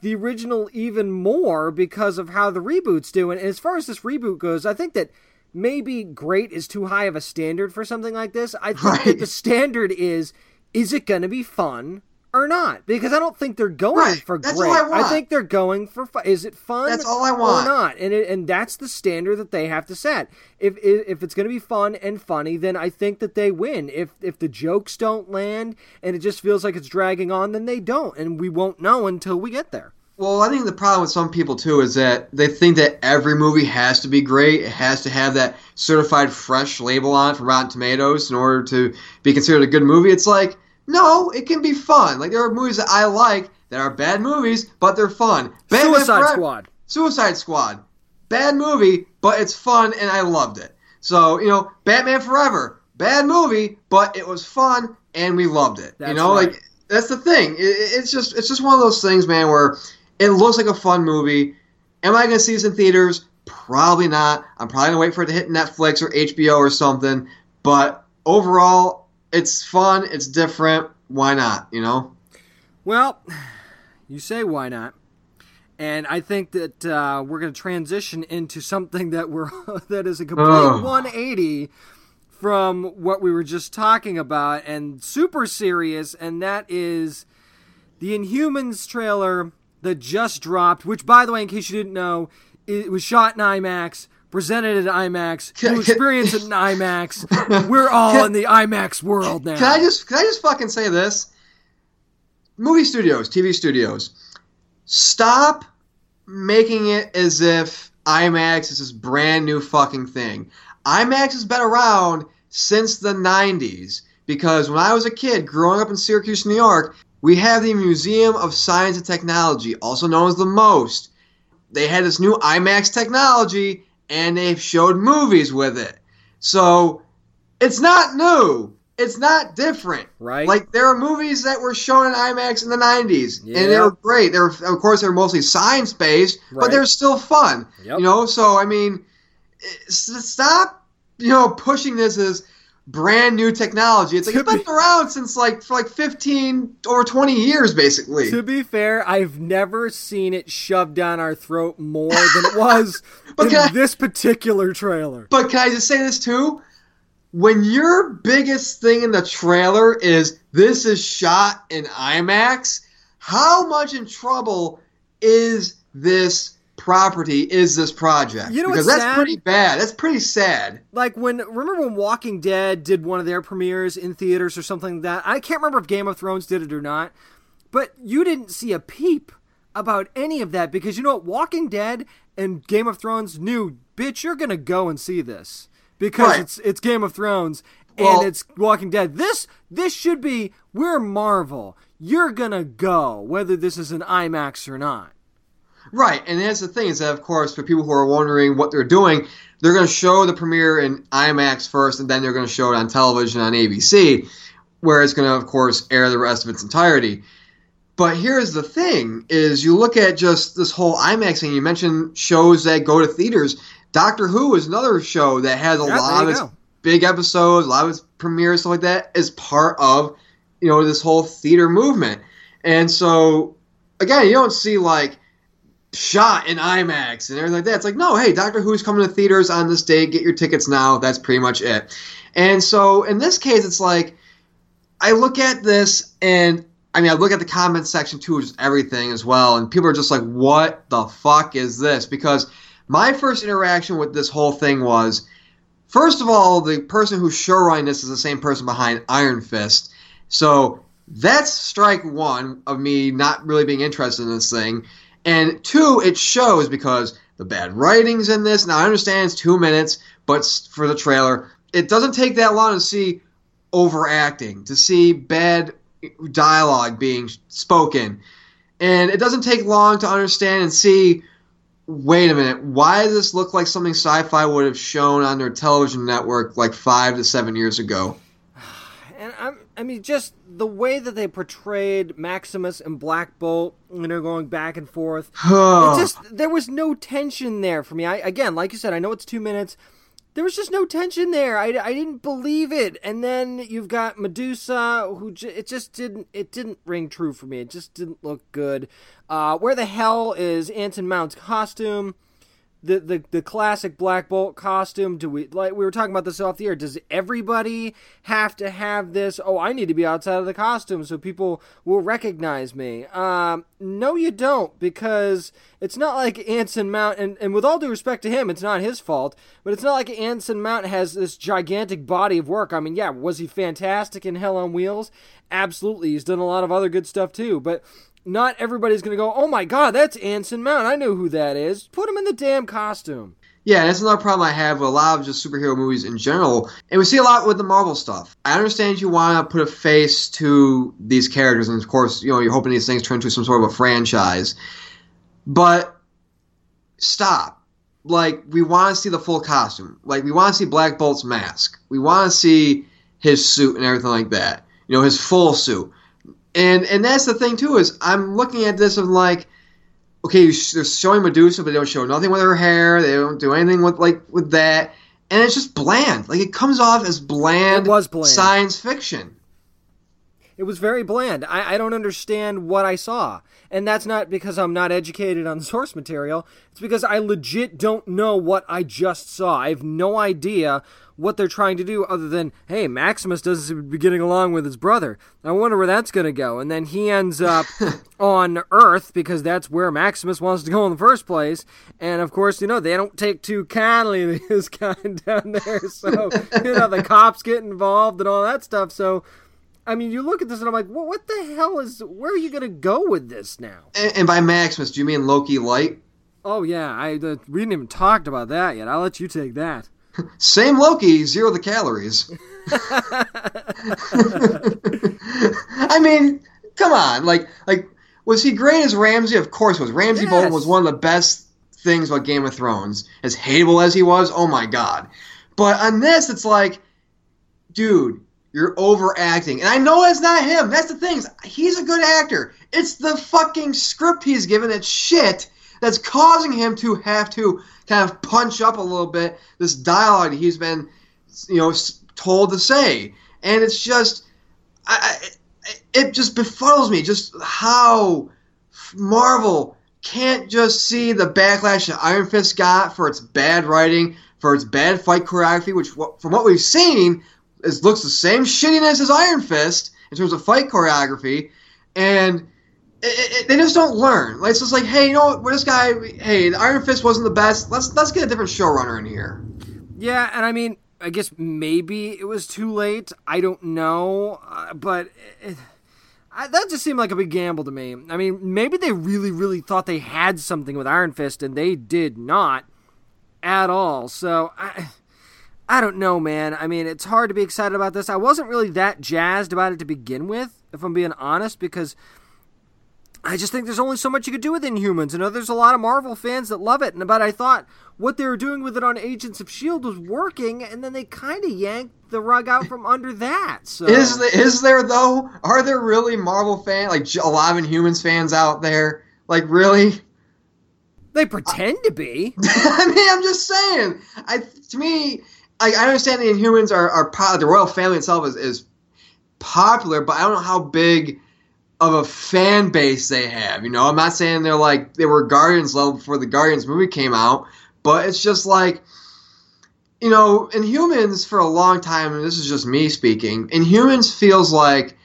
the original even more because of how the reboots do. And as far as this reboot goes, I think that maybe great is too high of a standard for something like this. I think that the standard is is it going to be fun or not because I don't think they're going Right. for That's great. I want. think they're going for fun. Is it fun? That's all I want. Or not? And it, and that's the standard that they have to set. If if, if it's going to be fun and funny, then I think that they win. If if the jokes don't land and it just feels like it's dragging on, then they don't, and we won't know until we get there. Well, I think the problem with some people too is that they think that every movie has to be great. It has to have that certified fresh label on it from Rotten Tomatoes in order to be considered a good movie. It's like, no, it can be fun. Like there are movies that I like that are bad movies, but they're fun. Batman Suicide Forever- Squad. Suicide Squad. Bad movie, but it's fun and I loved it. So, you know, Batman Forever. Bad movie, but it was fun and we loved it. you know, right. like that's the thing. It- it's just it's just one of those things, man, where it looks like a fun movie. Am I going to see this in theaters? Probably not. I'm probably going to wait for it to hit Netflix or HBO or something. But overall, it's fun. It's different. Why not? You know? Well, you say why not? And I think that uh, we're going to transition into something that we're that is a complete Ugh. 180 from what we were just talking about, and super serious. And that is the Inhumans trailer that just dropped. Which, by the way, in case you didn't know, it was shot in IMAX. Presented at IMAX, you experience it in IMAX. We're all Can- in the IMAX world now. Can I just can I just fucking say this? Movie studios, TV studios, stop making it as if IMAX is this brand new fucking thing. IMAX has been around since the 90s because when I was a kid growing up in Syracuse, New York, we have the Museum of Science and Technology, also known as the MOST. They had this new IMAX technology and they showed movies with it. So it's not new. It's not different. Right. Like there are movies that were shown in IMAX in the 90s and they were great. They were of course they were mostly science based, Right. but they're still fun. Yep. You know, so I mean stop, you know, pushing this as brand new technology. It's like it's been be- around since like for like 15 or 20 years basically. To be fair, I've never seen it shoved down our throat more than it was But in I- this particular trailer. But can I just say this too? When your biggest thing in the trailer is this is shot in IMAX, how much in trouble is this property? Is this project? You know because that's sad? pretty bad. That's pretty sad. Like when remember when Walking Dead did one of their premieres in theaters or something like that. I can't remember if Game of Thrones did it or not, but you didn't see a peep about any of that because you know what Walking Dead and Game of Thrones knew, bitch, you're gonna go and see this because Right. it's it's Game of Thrones Well- and it's Walking Dead. This this should be we're Marvel. You're gonna go whether this is an IMAX or not. Right, and that's the thing is that of course for people who are wondering what they're doing, they're going to show the premiere in IMAX first, and then they're going to show it on television on ABC, where it's going to of course air the rest of its entirety. But here's the thing: is you look at just this whole IMAX thing. You mentioned shows that go to theaters. Doctor Who is another show that has a Yeah, lot of its go. big episodes, a lot of its premieres, stuff like that, is part of you know this whole theater movement. And so again, you don't see like shot in IMAX and everything like that. It's like, no, hey, Doctor Who's coming to theaters on this day. Get your tickets now. That's pretty much it. And so in this case, it's like I look at this and I mean, I look at the comment section too, just everything as well, and people are just like, "What the fuck is this?" Because my first interaction with this whole thing was, first of all, the person who's showrunning this is the same person behind Iron Fist, so that's strike one of me not really being interested in this thing. And two, it shows because the bad writing's in this. Now I understand it's two minutes, but for the trailer, it doesn't take that long to see overacting, to see bad dialogue being spoken. And it doesn't take long to understand and see wait a minute, why does this look like something Syfy would have shown on their television network like five to seven years ago? And I'm, I mean, just the way that they portrayed Maximus and Black Bolt, you know, going back and forth. It just there was no tension there for me. I again, like you said, I know it's two minutes. There was just no tension there. I, I didn't believe it. And then you've got Medusa, who j- it just didn't it didn't ring true for me. It just didn't look good. Uh, where the hell is Anson Mount's costume? The, the the classic Black Bolt costume? Do we like we were talking about this off the air? Does everybody have to have this? Oh, I need to be outside of the costume so people will recognize me. Um, no, you don't, because it's not like Anson Mount. And, and with all due respect to him, it's not his fault. But it's not like Anson Mount has this gigantic body of work. I mean, yeah, was he fantastic in Hell on Wheels? Absolutely, he's done a lot of other good stuff too. But not everybody's going to go, oh my god, that's Anson Mount. I know who that is. Put him in the damn costume. Yeah, that's another problem I have with a lot of just superhero movies in general. And we see a lot with the Marvel stuff. I understand you want to put a face to these characters, and of course, you know, you're hoping these things turn into some sort of a franchise. But stop. Like, we want to see the full costume. Like, we want to see Black Bolt's mask. We want to see his suit and everything like that. You know, his full suit. And and that's the thing too is I'm looking at this and like, okay, they're showing Medusa, but they don't show nothing with her hair. They don't do anything with like with that, and it's just bland. Like it comes off as bland. It was bland. science fiction. It was very bland. I, I don't understand what I saw. And that's not because I'm not educated on source material. It's because I legit don't know what I just saw. I have no idea what they're trying to do other than, hey, Maximus doesn't seem to be getting along with his brother. I wonder where that's going to go. And then he ends up on Earth because that's where Maximus wants to go in the first place. And of course, you know, they don't take too kindly to his kind down there. So, you know, the cops get involved and all that stuff. So, I mean, you look at this and I'm like, well, what the hell is? Where are you going to go with this now? And, and, by Maximus, do you mean Loki Light? Oh yeah, I uh, we didn't even talked about that yet. I'll let you take that. Same Loki, zero the calories. I mean, come on, like like was he great as Ramsay? Of course, was Ramsay yes. Bolton was one of the best things about Game of Thrones. As hateable as he was, oh my god. But on this, it's like, dude, you're overacting. And I know it's not him. That's the thing. He's a good actor. It's the fucking script he's given It's shit that's causing him to have to kind of punch up a little bit this dialogue he's been, you know, told to say. And it's just, I, it just befuddles me just how Marvel can't just see the backlash that Iron Fist got for its bad writing, for its bad fight choreography, which from what we've seen it looks the same shittiness as Iron Fist in terms of fight choreography, and it, they just don't learn. Like, it's just like, hey, you know what? We're this guy, hey, the Iron Fist wasn't the best. Let's let's get a different showrunner in here. Yeah, and I mean, I guess maybe it was too late. I don't know, uh, but. It, I, that just seemed like a big gamble to me. I mean, maybe they really, really thought they had something with Iron Fist, and they did not at all. So, I, I don't know, man. I mean, it's hard to be excited about this. I wasn't really that jazzed about it to begin with, if I'm being honest, because I just think there's only so much you could do with Inhumans. I know there's a lot of Marvel fans that love it, and but I thought what they were doing with it on Agents of Shield was working, and then they kind of yanked the rug out from under that. So is there, is there though? Are there really Marvel fans like a lot of Inhumans fans out there? Like really? They pretend to be. I mean, I'm just saying. I to me, I, I understand the Inhumans are, are the royal family itself is, is popular, but I don't know how big of a fan base they have. You know, I'm not saying they're like they were Guardians level before the Guardians movie came out, but it's just like you know, Inhumans for a long time, and this is just me speaking, Inhumans feels like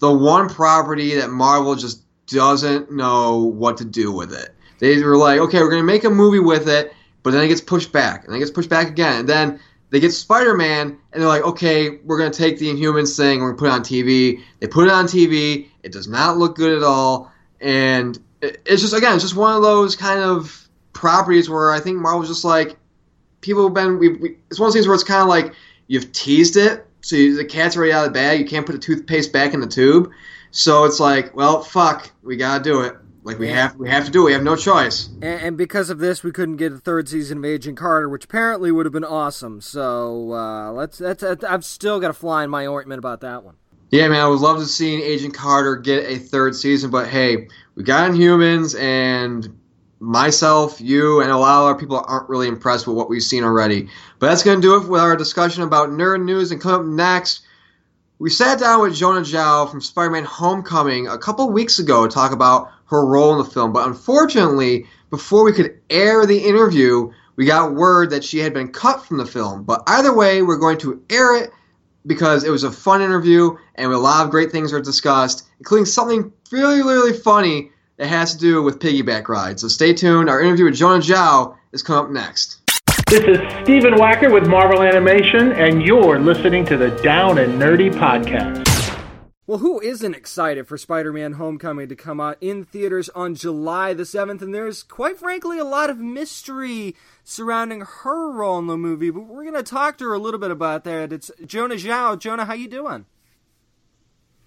the one property that Marvel just doesn't know what to do with it. They were like, okay, we're gonna make a movie with it, but then it gets pushed back, and then it gets pushed back again, and then they get Spider Man, and they're like, okay, we're going to take the Inhumans thing, we're to put it on TV. They put it on TV. It does not look good at all. And it's just, again, it's just one of those kind of properties where I think Marvel's just like, people have been, we, we, it's one of those things where it's kind of like, you've teased it, so you, the cat's already out of the bag, you can't put the toothpaste back in the tube. So it's like, well, fuck, we got to do it. Like we have, we have to do. it. We have no choice. And, and, because of this, we couldn't get a third season of Agent Carter, which apparently would have been awesome. So uh, let's. That's. I've still got a fly in my ointment about that one. Yeah, man, I would love to see Agent Carter get a third season, but hey, we got Inhumans, and myself, you, and a lot of other people aren't really impressed with what we've seen already. But that's going to do it with our discussion about nerd news. And coming up next, we sat down with Jona Xiao from Spider-Man: Homecoming a couple weeks ago to talk about her role in the film. But unfortunately, before we could air the interview, we got word that she had been cut from the film. But either way, we're going to air it because it was a fun interview and a lot of great things were discussed, including something really, really funny that has to do with piggyback rides. So stay tuned. Our interview with Jona Xiao is coming up next. This is Stephen Wacker with Marvel Animation, and you're listening to the Down and Nerdy Podcast. Well, who isn't excited for Spider Man Homecoming to come out in theaters on July the 7th? And there's, quite frankly, a lot of mystery surrounding her role in the movie, but we're going to talk to her a little bit about that. It's Jona Xiao. Jonah, how you doing?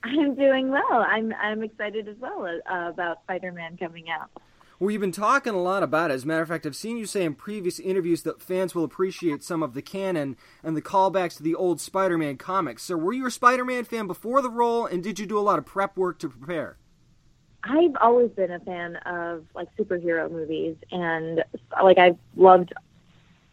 I'm doing well. I'm I'm excited as well uh, about Spider-Man coming out. You've been talking a lot about it. As a matter of fact, I've seen you say in previous interviews that fans will appreciate some of the canon and the callbacks to the old Spider-Man comics. So, were you a Spider-Man fan before the role, and did you do a lot of prep work to prepare? I've always been a fan of like superhero movies, and like I've loved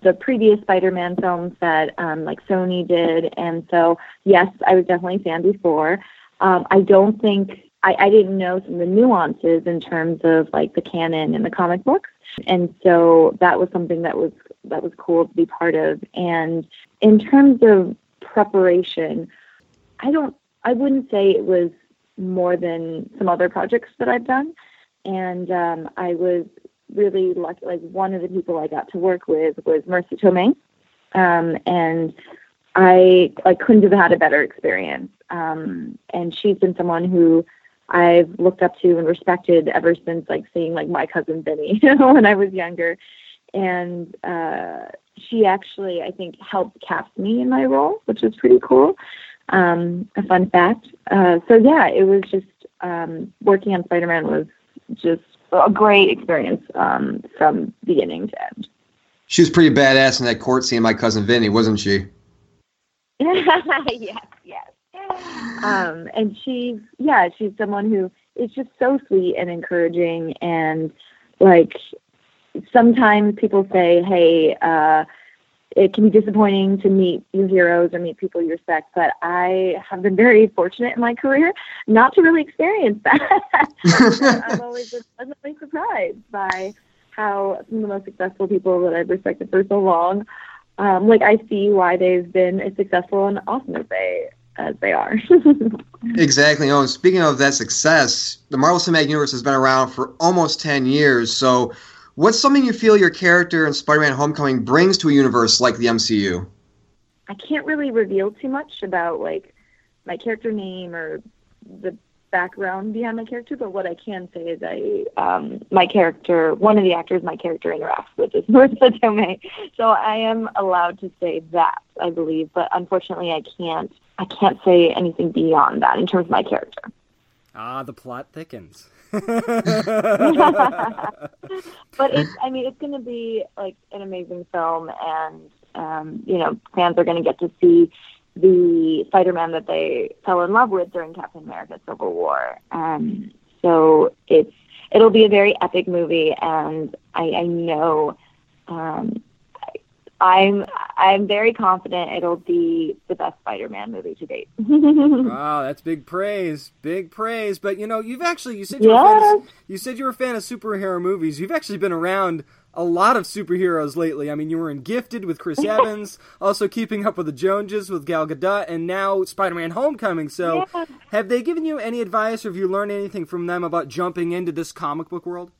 the previous Spider-Man films that um, like Sony did, and so yes, I was definitely a fan before. Um, I don't think I, I didn't know some of the nuances in terms of like the canon and the comic books, and so that was something that was that was cool to be part of. And in terms of preparation, I don't I wouldn't say it was more than some other projects that I've done, and um, I was really lucky. Like one of the people I got to work with was Marisa Tomei, um, and I like couldn't have had a better experience. Um, and she's been someone who I've looked up to and respected ever since like seeing like my cousin Vinny when I was younger. And uh, she actually, I think, helped cast me in my role, which was pretty cool. Um, a fun fact. Uh, so yeah, it was just um, working on Spider-Man was just a great experience um, from beginning to end. She was pretty badass in that court scene, my cousin Vinny, wasn't she? yes, yes. Um, and she's yeah, she's someone who is just so sweet and encouraging and like sometimes people say, Hey, uh, it can be disappointing to meet your heroes or meet people you respect, but I have been very fortunate in my career not to really experience that. I've always been pleasantly surprised by how some of the most successful people that I've respected for so long, um, like I see why they've been as successful and awesome as they as they are. exactly. Oh, and speaking of that success, the Marvel Cinematic Universe has been around for almost 10 years. So, what's something you feel your character in Spider Man Homecoming brings to a universe like the MCU? I can't really reveal too much about like my character name or the background behind my character, but what I can say is I um, my character, one of the actors my character interacts with is Marisa Tomei, so I am allowed to say that I believe, but unfortunately I can't I can't say anything beyond that in terms of my character. Ah, the plot thickens. but it's I mean it's going to be like an amazing film, and um, you know fans are going to get to see the Spider-Man that they fell in love with during Captain America: Civil War. Um, so it's it'll be a very epic movie, and I, I know um, I'm I'm very confident it'll be the best Spider-Man movie to date. wow, that's big praise, big praise. But you know, you've actually you said you, yes. were, a fan of, you said you were a fan of superhero movies. You've actually been around a lot of superheroes lately. I mean, you were in Gifted with Chris Evans, also Keeping Up with the Joneses with Gal Gadot, and now Spider-Man: Homecoming. So, yeah. have they given you any advice, or have you learned anything from them about jumping into this comic book world?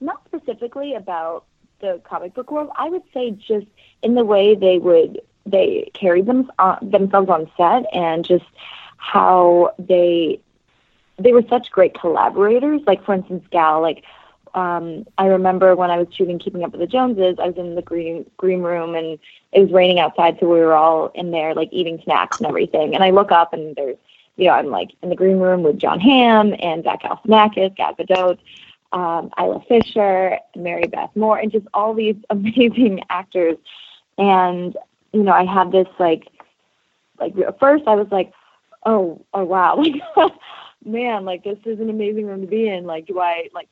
Not specifically about the comic book world. I would say just in the way they would they carry them uh, themselves on set and just how they they were such great collaborators. Like for instance, Gal, like um, I remember when I was shooting Keeping Up with the Joneses, I was in the green green room and it was raining outside, so we were all in there like eating snacks and everything. And I look up and there's, you know, I'm like in the green room with Jon Hamm and Zach Galifianakis, Gal Gadot, um, Isla Fisher, Maribeth Monroe, and just all these amazing actors. And you know, I had this like, like at first I was like, oh, oh wow, like, man, like this is an amazing room to be in. Like, do I like,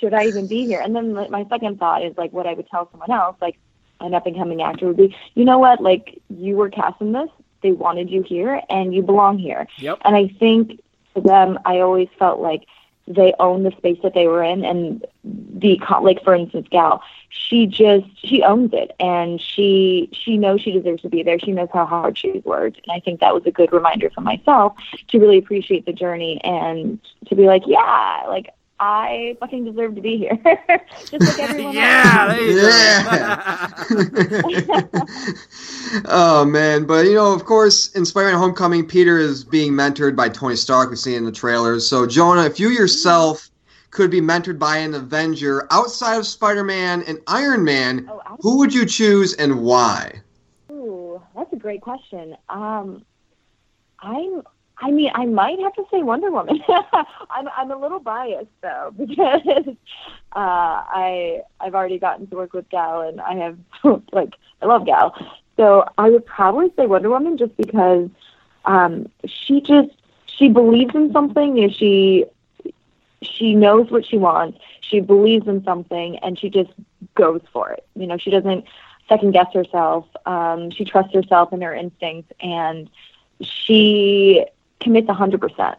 should I even be here? And then my second thought is like, what I would tell someone else, like an up and coming actor, would be, you know what, like you were cast in this, they wanted you here, and you belong here. Yep. And I think for them, I always felt like they own the space that they were in and the like for instance gal she just she owns it and she she knows she deserves to be there. She knows how hard she's worked and i think that was a good reminder for myself to really appreciate the journey and to be like yeah like I fucking deserve to be here, just like everyone yeah, there Yeah. oh man, but you know, of course, in Spider-Man: Homecoming, Peter is being mentored by Tony Stark. We see in the trailers. So, Jonah, if you yourself could be mentored by an Avenger outside of Spider-Man and Iron Man, Oh, who would you choose and why? Ooh, that's a great question. Um, I'm. I mean, I might have to say Wonder Woman. I'm. I'm a little biased though because uh, I I've already gotten to work with Gal and I have like I love Gal. So I would probably say Wonder Woman just because um, she just she believes in something and she she knows what she wants. She believes in something and she just goes for it. You know, she doesn't second guess herself. Um, she trusts herself and her instincts, and she commits hundred percent.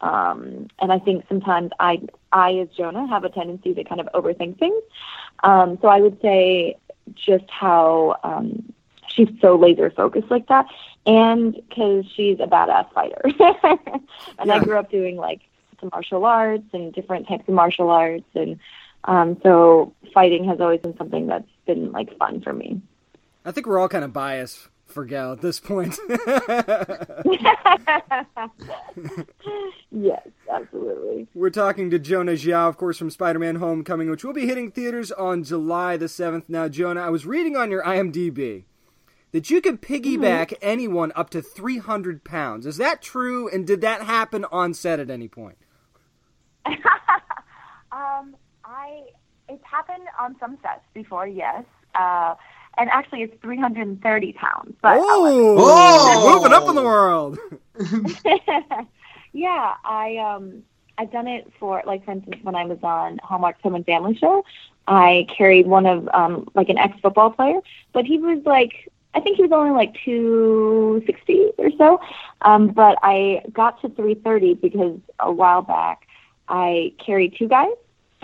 Um, and I think sometimes I, I as Jonah, have a tendency to kind of overthink things. Um, so I would say just how um, she's so laser focused like that, and because she's a badass fighter. and I grew up doing like some martial arts and different types of martial arts, and um, so fighting has always been something that's been like fun for me. I think we're all kind of biased for Gal at this point. yes, absolutely. We're talking to Jona Xiao, of course, from Spider-Man: Homecoming, which will be hitting theaters on July the seventh. Now, Jonah, I was reading on your IMDb that you can piggyback anyone up to three hundred pounds. Is that true? And did that happen on set at any point? Um, I it's happened on some sets before, yes. Uh, and actually, it's 330 pounds. But oh, Oh! moving up in the world. yeah, I um I've done it for like for instance when I was on Hallmark's Home and Family Show, I carried one of um like an ex football player, but he was like I think he was only like two sixty or so. Um, but I got to three thirty because a while back I carried two guys.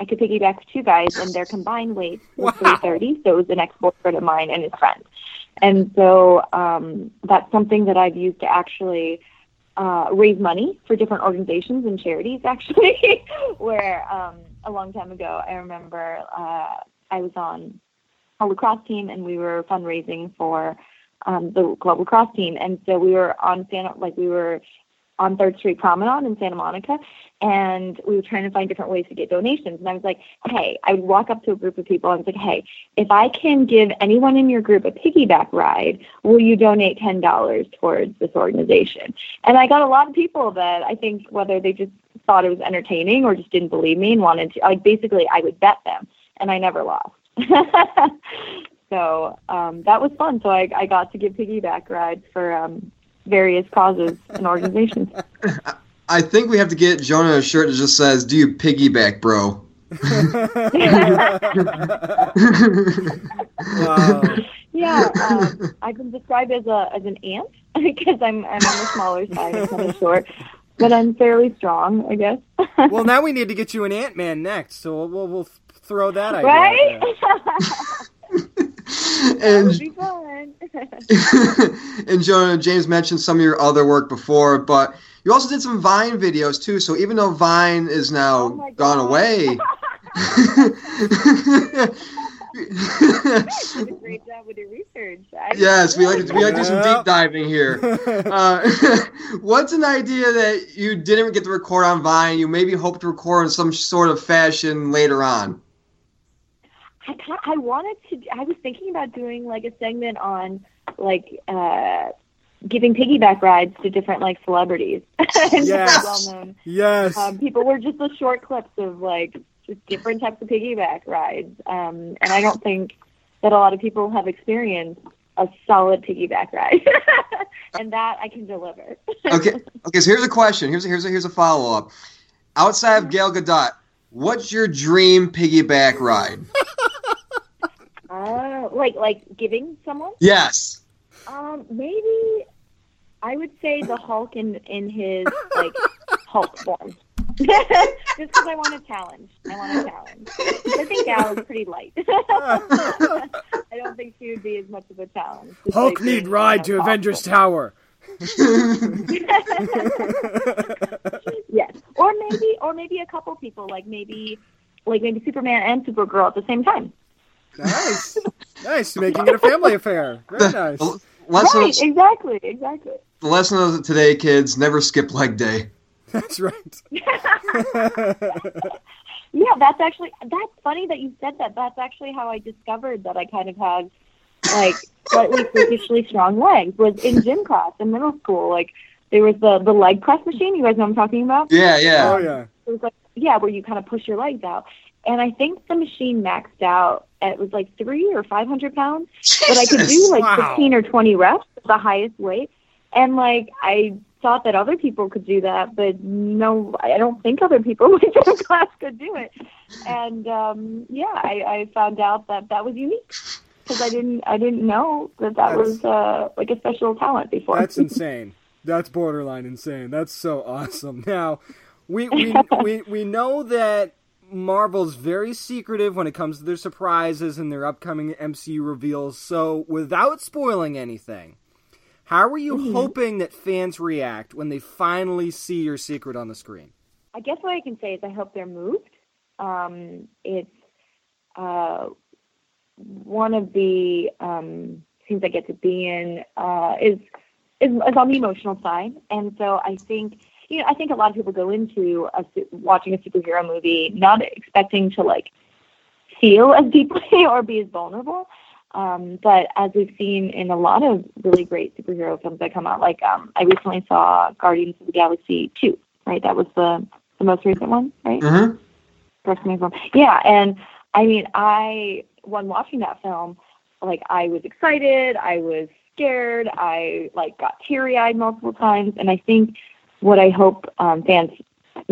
I could piggyback two guys, and their combined weight was Wow. 330. So it was an ex-boyfriend of mine and his friend. And so um, that's something that I've used to actually uh, raise money for different organizations and charities, actually. Where um, a long time ago, I remember uh, I was on a lacrosse team and we were fundraising for um, the club lacrosse team. And so we were on Santa, like we were on Third Street Promenade in Santa Monica, and we were trying to find different ways to get donations. And I was like, hey, I would walk up to a group of people and I was like, hey, if I can give anyone in your group a piggyback ride, will you donate ten dollars towards this organization? And I got a lot of people that I think whether they just thought it was entertaining or just didn't believe me and wanted to like basically I would bet them and I never lost. so um, that was fun. So I, I got to give piggyback rides for um, various causes and organizations. I think we have to get Jonah a shirt that just says, "Do you piggyback, bro?" Wow. Yeah, um, I've been described as a as an ant because I'm I'm on the smaller side and kind of short, but I'm fairly strong, I guess. well, now we need to get you an Ant Man next, so we'll, we'll, we'll throw that idea. out right? There. that and would be fun. and Jonah, James mentioned some of your other work before, but you also did some Vine videos too. So even though Vine is now Oh gone God. away, you did a great job with your research. I yes, we like to, we like to do some deep diving here. Uh, what's an idea that you didn't get to record on Vine? You maybe hope to record in some sort of fashion later on. I I wanted to. I was thinking about doing like a segment on like uh giving piggyback rides to different like celebrities and Yes. well known yes. um, people were just the short clips of like just different types of piggyback rides. Um, and I don't think that a lot of people have experienced a solid piggyback ride, and that I can deliver. Okay, okay. So here's a question. Here's a, here's a, here's a follow up. Outside of Gal Gadot, what's your dream piggyback ride? Uh, like like giving someone. Yes. Um, maybe I would say the Hulk in in his like Hulk form. Just because I want a challenge. I want a challenge. I think Gal is pretty light. I don't think she would be as much of a challenge. Just Hulk like need ride to Avengers. Tower. Yes, or maybe, or maybe a couple people, like maybe, like maybe Superman and Supergirl at the same time. Nice, nice, making it a family affair. Very nice. Lesson, Right? Exactly. Exactly. the lesson of today, kids, never skip leg day. That's right. Yeah, that's actually that's funny that you said that. That's actually how I discovered that I kind of had like slightly freakishly strong legs was in gym class in middle school. Like there was the the leg press machine. You guys know what I'm talking about? Yeah, yeah. Oh yeah. It was like yeah, where you kind of push your legs out. And I think the machine maxed out at it was like three or five hundred pounds. But I could do like Wow. fifteen or twenty reps, the highest weight. And like I thought that other people could do that, but no, I don't think other people in my class could do it. And um, yeah, I, I found out that that was unique because I didn't I didn't know that that That's- was uh, like a special talent before. That's insane. That's borderline insane. That's so awesome. Now, we we we, we know that Marvel's very secretive when it comes to their surprises and their upcoming MCU reveals. So, without spoiling anything, how are you hoping that fans react when they finally see your secret on the screen? I guess what I can say is I hope they're moved. Um, it's uh, one of the um, scenes I get to be in uh, is, is is on the emotional side, and so I think you know I think a lot of people go into a, watching a superhero movie not expecting to like feel as deeply or be as vulnerable. Um, but as we've seen in a lot of really great superhero films that come out, like um, I recently saw Guardians of the Galaxy 2, right? That was the, the most recent one, right? Mm-hmm. Film. Yeah, and I mean, I when watching that film, like I was excited, I was scared, I like got teary eyed multiple times, and I think what I hope um, fans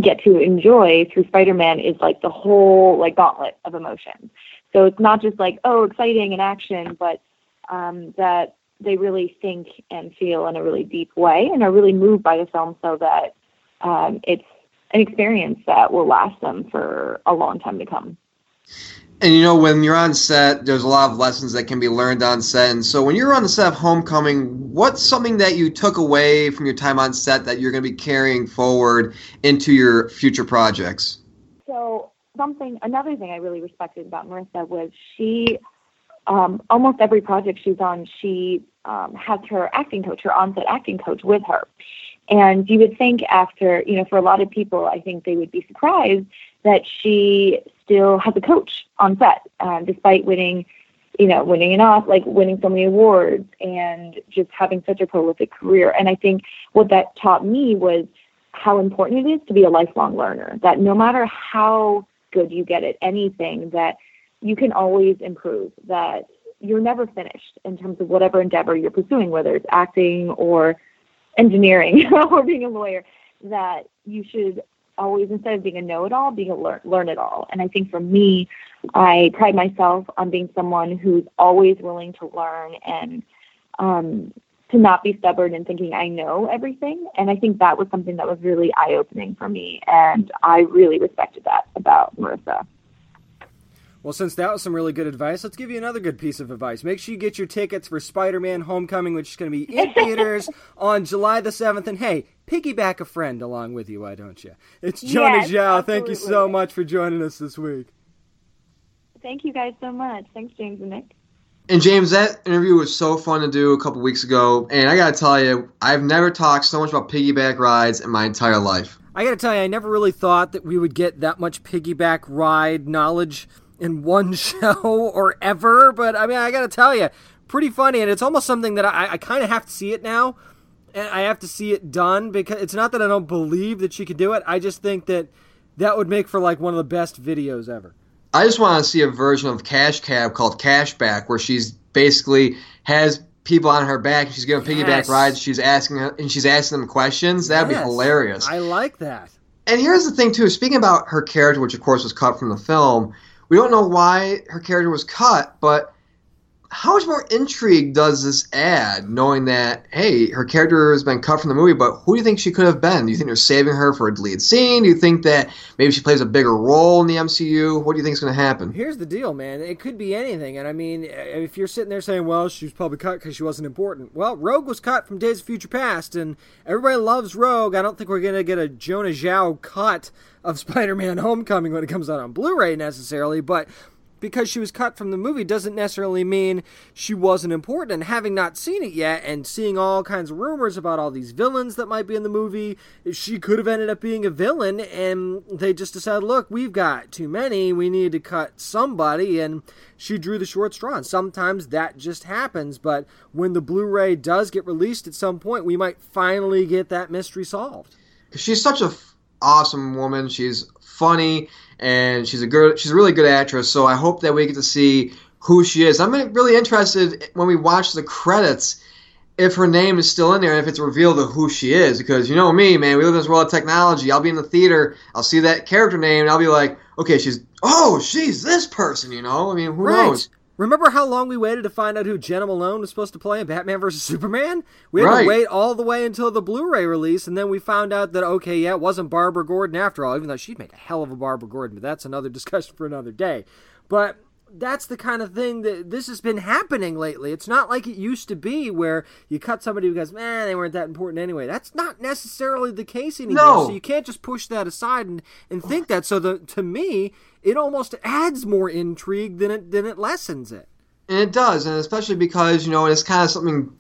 get to enjoy through Spider Man is like the whole like gauntlet of emotions. So it's not just like oh exciting and action, but um, that they really think and feel in a really deep way and are really moved by the film, so that um, it's an experience that will last them for a long time to come. And you know, when you're on set, there's a lot of lessons that can be learned on set. And so, when you're on the set of Homecoming, what's something that you took away from your time on set that you're going to be carrying forward into your future projects? So something, another thing I really respected about Marisa was she, um, almost every project she's on, she um, has her acting coach, her on-set acting coach with her. And you would think after, you know, for a lot of people, I think they would be surprised that she still has a coach on set, uh, despite winning, you know, winning an off, like winning so many awards and just having such a prolific career. And I think what that taught me was how important it is to be a lifelong learner. That no matter how good you get at anything, that you can always improve. That you're never finished in terms of whatever endeavor you're pursuing, whether it's acting or engineering or being a lawyer. That you should always, instead of being a know-it-all, being a learn learn it all. And I think for me, I pride myself on being someone who's always willing to learn and um, to not be stubborn and thinking I know everything. And I think that was something that was really eye opening for me. And I really respected that about Marisa. Well, since that was some really good advice, let's give you another good piece of advice. Make sure you get your tickets for Spider Man Homecoming, which is going to be in theaters on July the 7th. And hey, piggyback a friend along with you, why don't you? It's Johnny Yes, Xiao. Thank you so much for joining us this week. Thank you guys so much. Thanks, James and Nick. And James, that interview was so fun to do a couple weeks ago. And I got to tell you, I've never talked so much about piggyback rides in my entire life. I got to tell you, I never really thought that we would get that much piggyback ride knowledge in one show or ever. But I mean, I got to tell you, pretty funny, and it's almost something that I, I kind of have to see it now, and I have to see it done because it's not that I don't believe that she could do it. I just think that that would make for like one of the best videos ever. I just want to see a version of Cash Cab called Cashback, where she's basically has people on her back. She's giving piggyback Yes. rides. She's asking and she's asking them questions. That'd Yes. be hilarious. I like that. And here's the thing too. Speaking about her character, which of course was cut from the film, we don't know why her character was cut, but how much more intrigue does this add, knowing that hey, her character has been cut from the movie, but who do you think she could have been? Do you think they're saving her for a deleted scene? Do you think that maybe she plays a bigger role in the MCU? What do you think is going to happen? Here's the deal, man. It could be anything, and I mean, if you're sitting there saying, "Well, she was probably cut because she wasn't important," well, Rogue was cut from Days of Future Past, and everybody loves Rogue. I don't think we're gonna get a Jona Xiao cut of Spider-Man: Homecoming when it comes out on Blu-ray necessarily, but because she was cut from the movie doesn't necessarily mean she wasn't important. And having not seen it yet and seeing all kinds of rumors about all these villains that might be in the movie, she could have ended up being a villain. And they just decided, look, we've got too many. We need to cut somebody. And she drew the short straw. And sometimes that just happens. But when the Blu ray does get released at some point, we might finally get that mystery solved. She's such a awesome woman. She's funny and she's a good she's a really good actress. So I hope that we get to see who she is. I'm really interested when we watch the credits if her name is still in there and if it's revealed of who she is. Because you know me, man, we live in this world of technology. I'll be in the theater, I'll see that character name, and I'll be like, okay, she's oh, she's this person. You know, I mean, who right. knows? Remember how long we waited to find out who Jena Malone was supposed to play in Batman vs Superman? We had right. to wait all the way until the Blu-ray release, and then we found out that okay, yeah, it wasn't Barbara Gordon after all. Even though she'd make a hell of a Barbara Gordon, but that's another discussion for another day. But that's the kind of thing that this has been happening lately. It's not like it used to be where you cut somebody who goes, man, they weren't that important anyway. That's not necessarily the case anymore. No. So you can't just push that aside and, and think that. So the, to me, it almost adds more intrigue than it than it lessens it. And it does, and especially because you know it's kind of something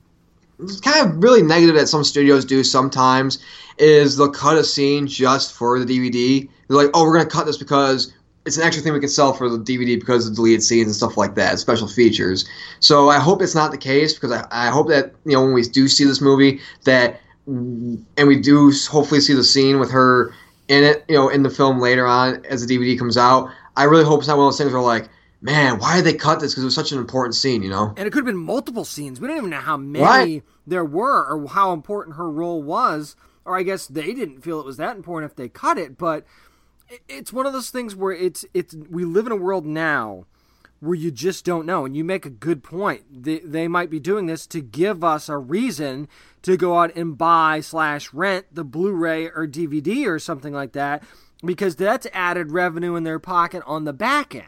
it's kind of really negative that some studios do sometimes is they'll cut a scene just for the DVD. They're like, oh, we're gonna cut this because it's an extra thing we can sell for the DVD because of deleted scenes and stuff like that, special features. So I hope it's not the case because I, I hope that you know when we do see this movie that and we do hopefully see the scene with her in it, you know, in the film later on as the DVD comes out. I really hope it's not one of those things where like, man, why did they cut this? Because it was such an important scene, you know. And it could have been multiple scenes. We don't even know how many right. there were or how important her role was. Or I guess they didn't feel it was that important if they cut it. But it's one of those things where it's it's we live in a world now where you just don't know. And you make a good point. They, they might be doing this to give us a reason to go out and buy slash rent the Blu-ray or DVD or something like that, because that's added revenue in their pocket on the back end.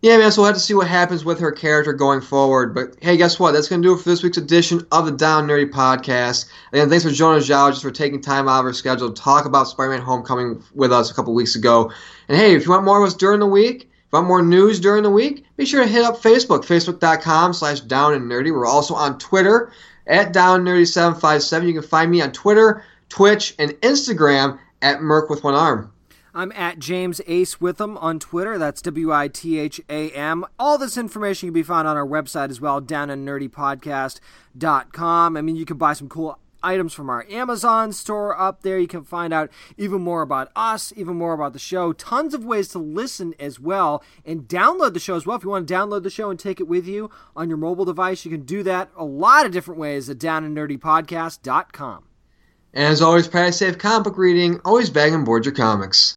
Yeah, man, so we'll have to see what happens with her character going forward. But hey, guess what? That's going to do it for this week's edition of the Down Nerdy Podcast. Again, thanks for Jona Xiao just for taking time out of her schedule to talk about Spider Man Homecoming with us a couple weeks ago. And hey, if you want more of us during the week, if you want more news during the week, be sure to hit up Facebook, facebook.com slash down and nerdy. We're also on Twitter at down nerdy757. You can find me on Twitter, Twitch, and Instagram at Merc with one arm. I'm at James Ace Witham on Twitter. That's W I T H A M. All this information can be found on our website as well, down at nerdypodcast.com. I mean, you can buy some cool items from our Amazon store up there. You can find out even more about us, even more about the show. Tons of ways to listen as well and download the show as well. If you want to download the show and take it with you on your mobile device, you can do that a lot of different ways at downandnerdypodcast.com. And as always, practice safe comic book reading. Always bag and board your comics.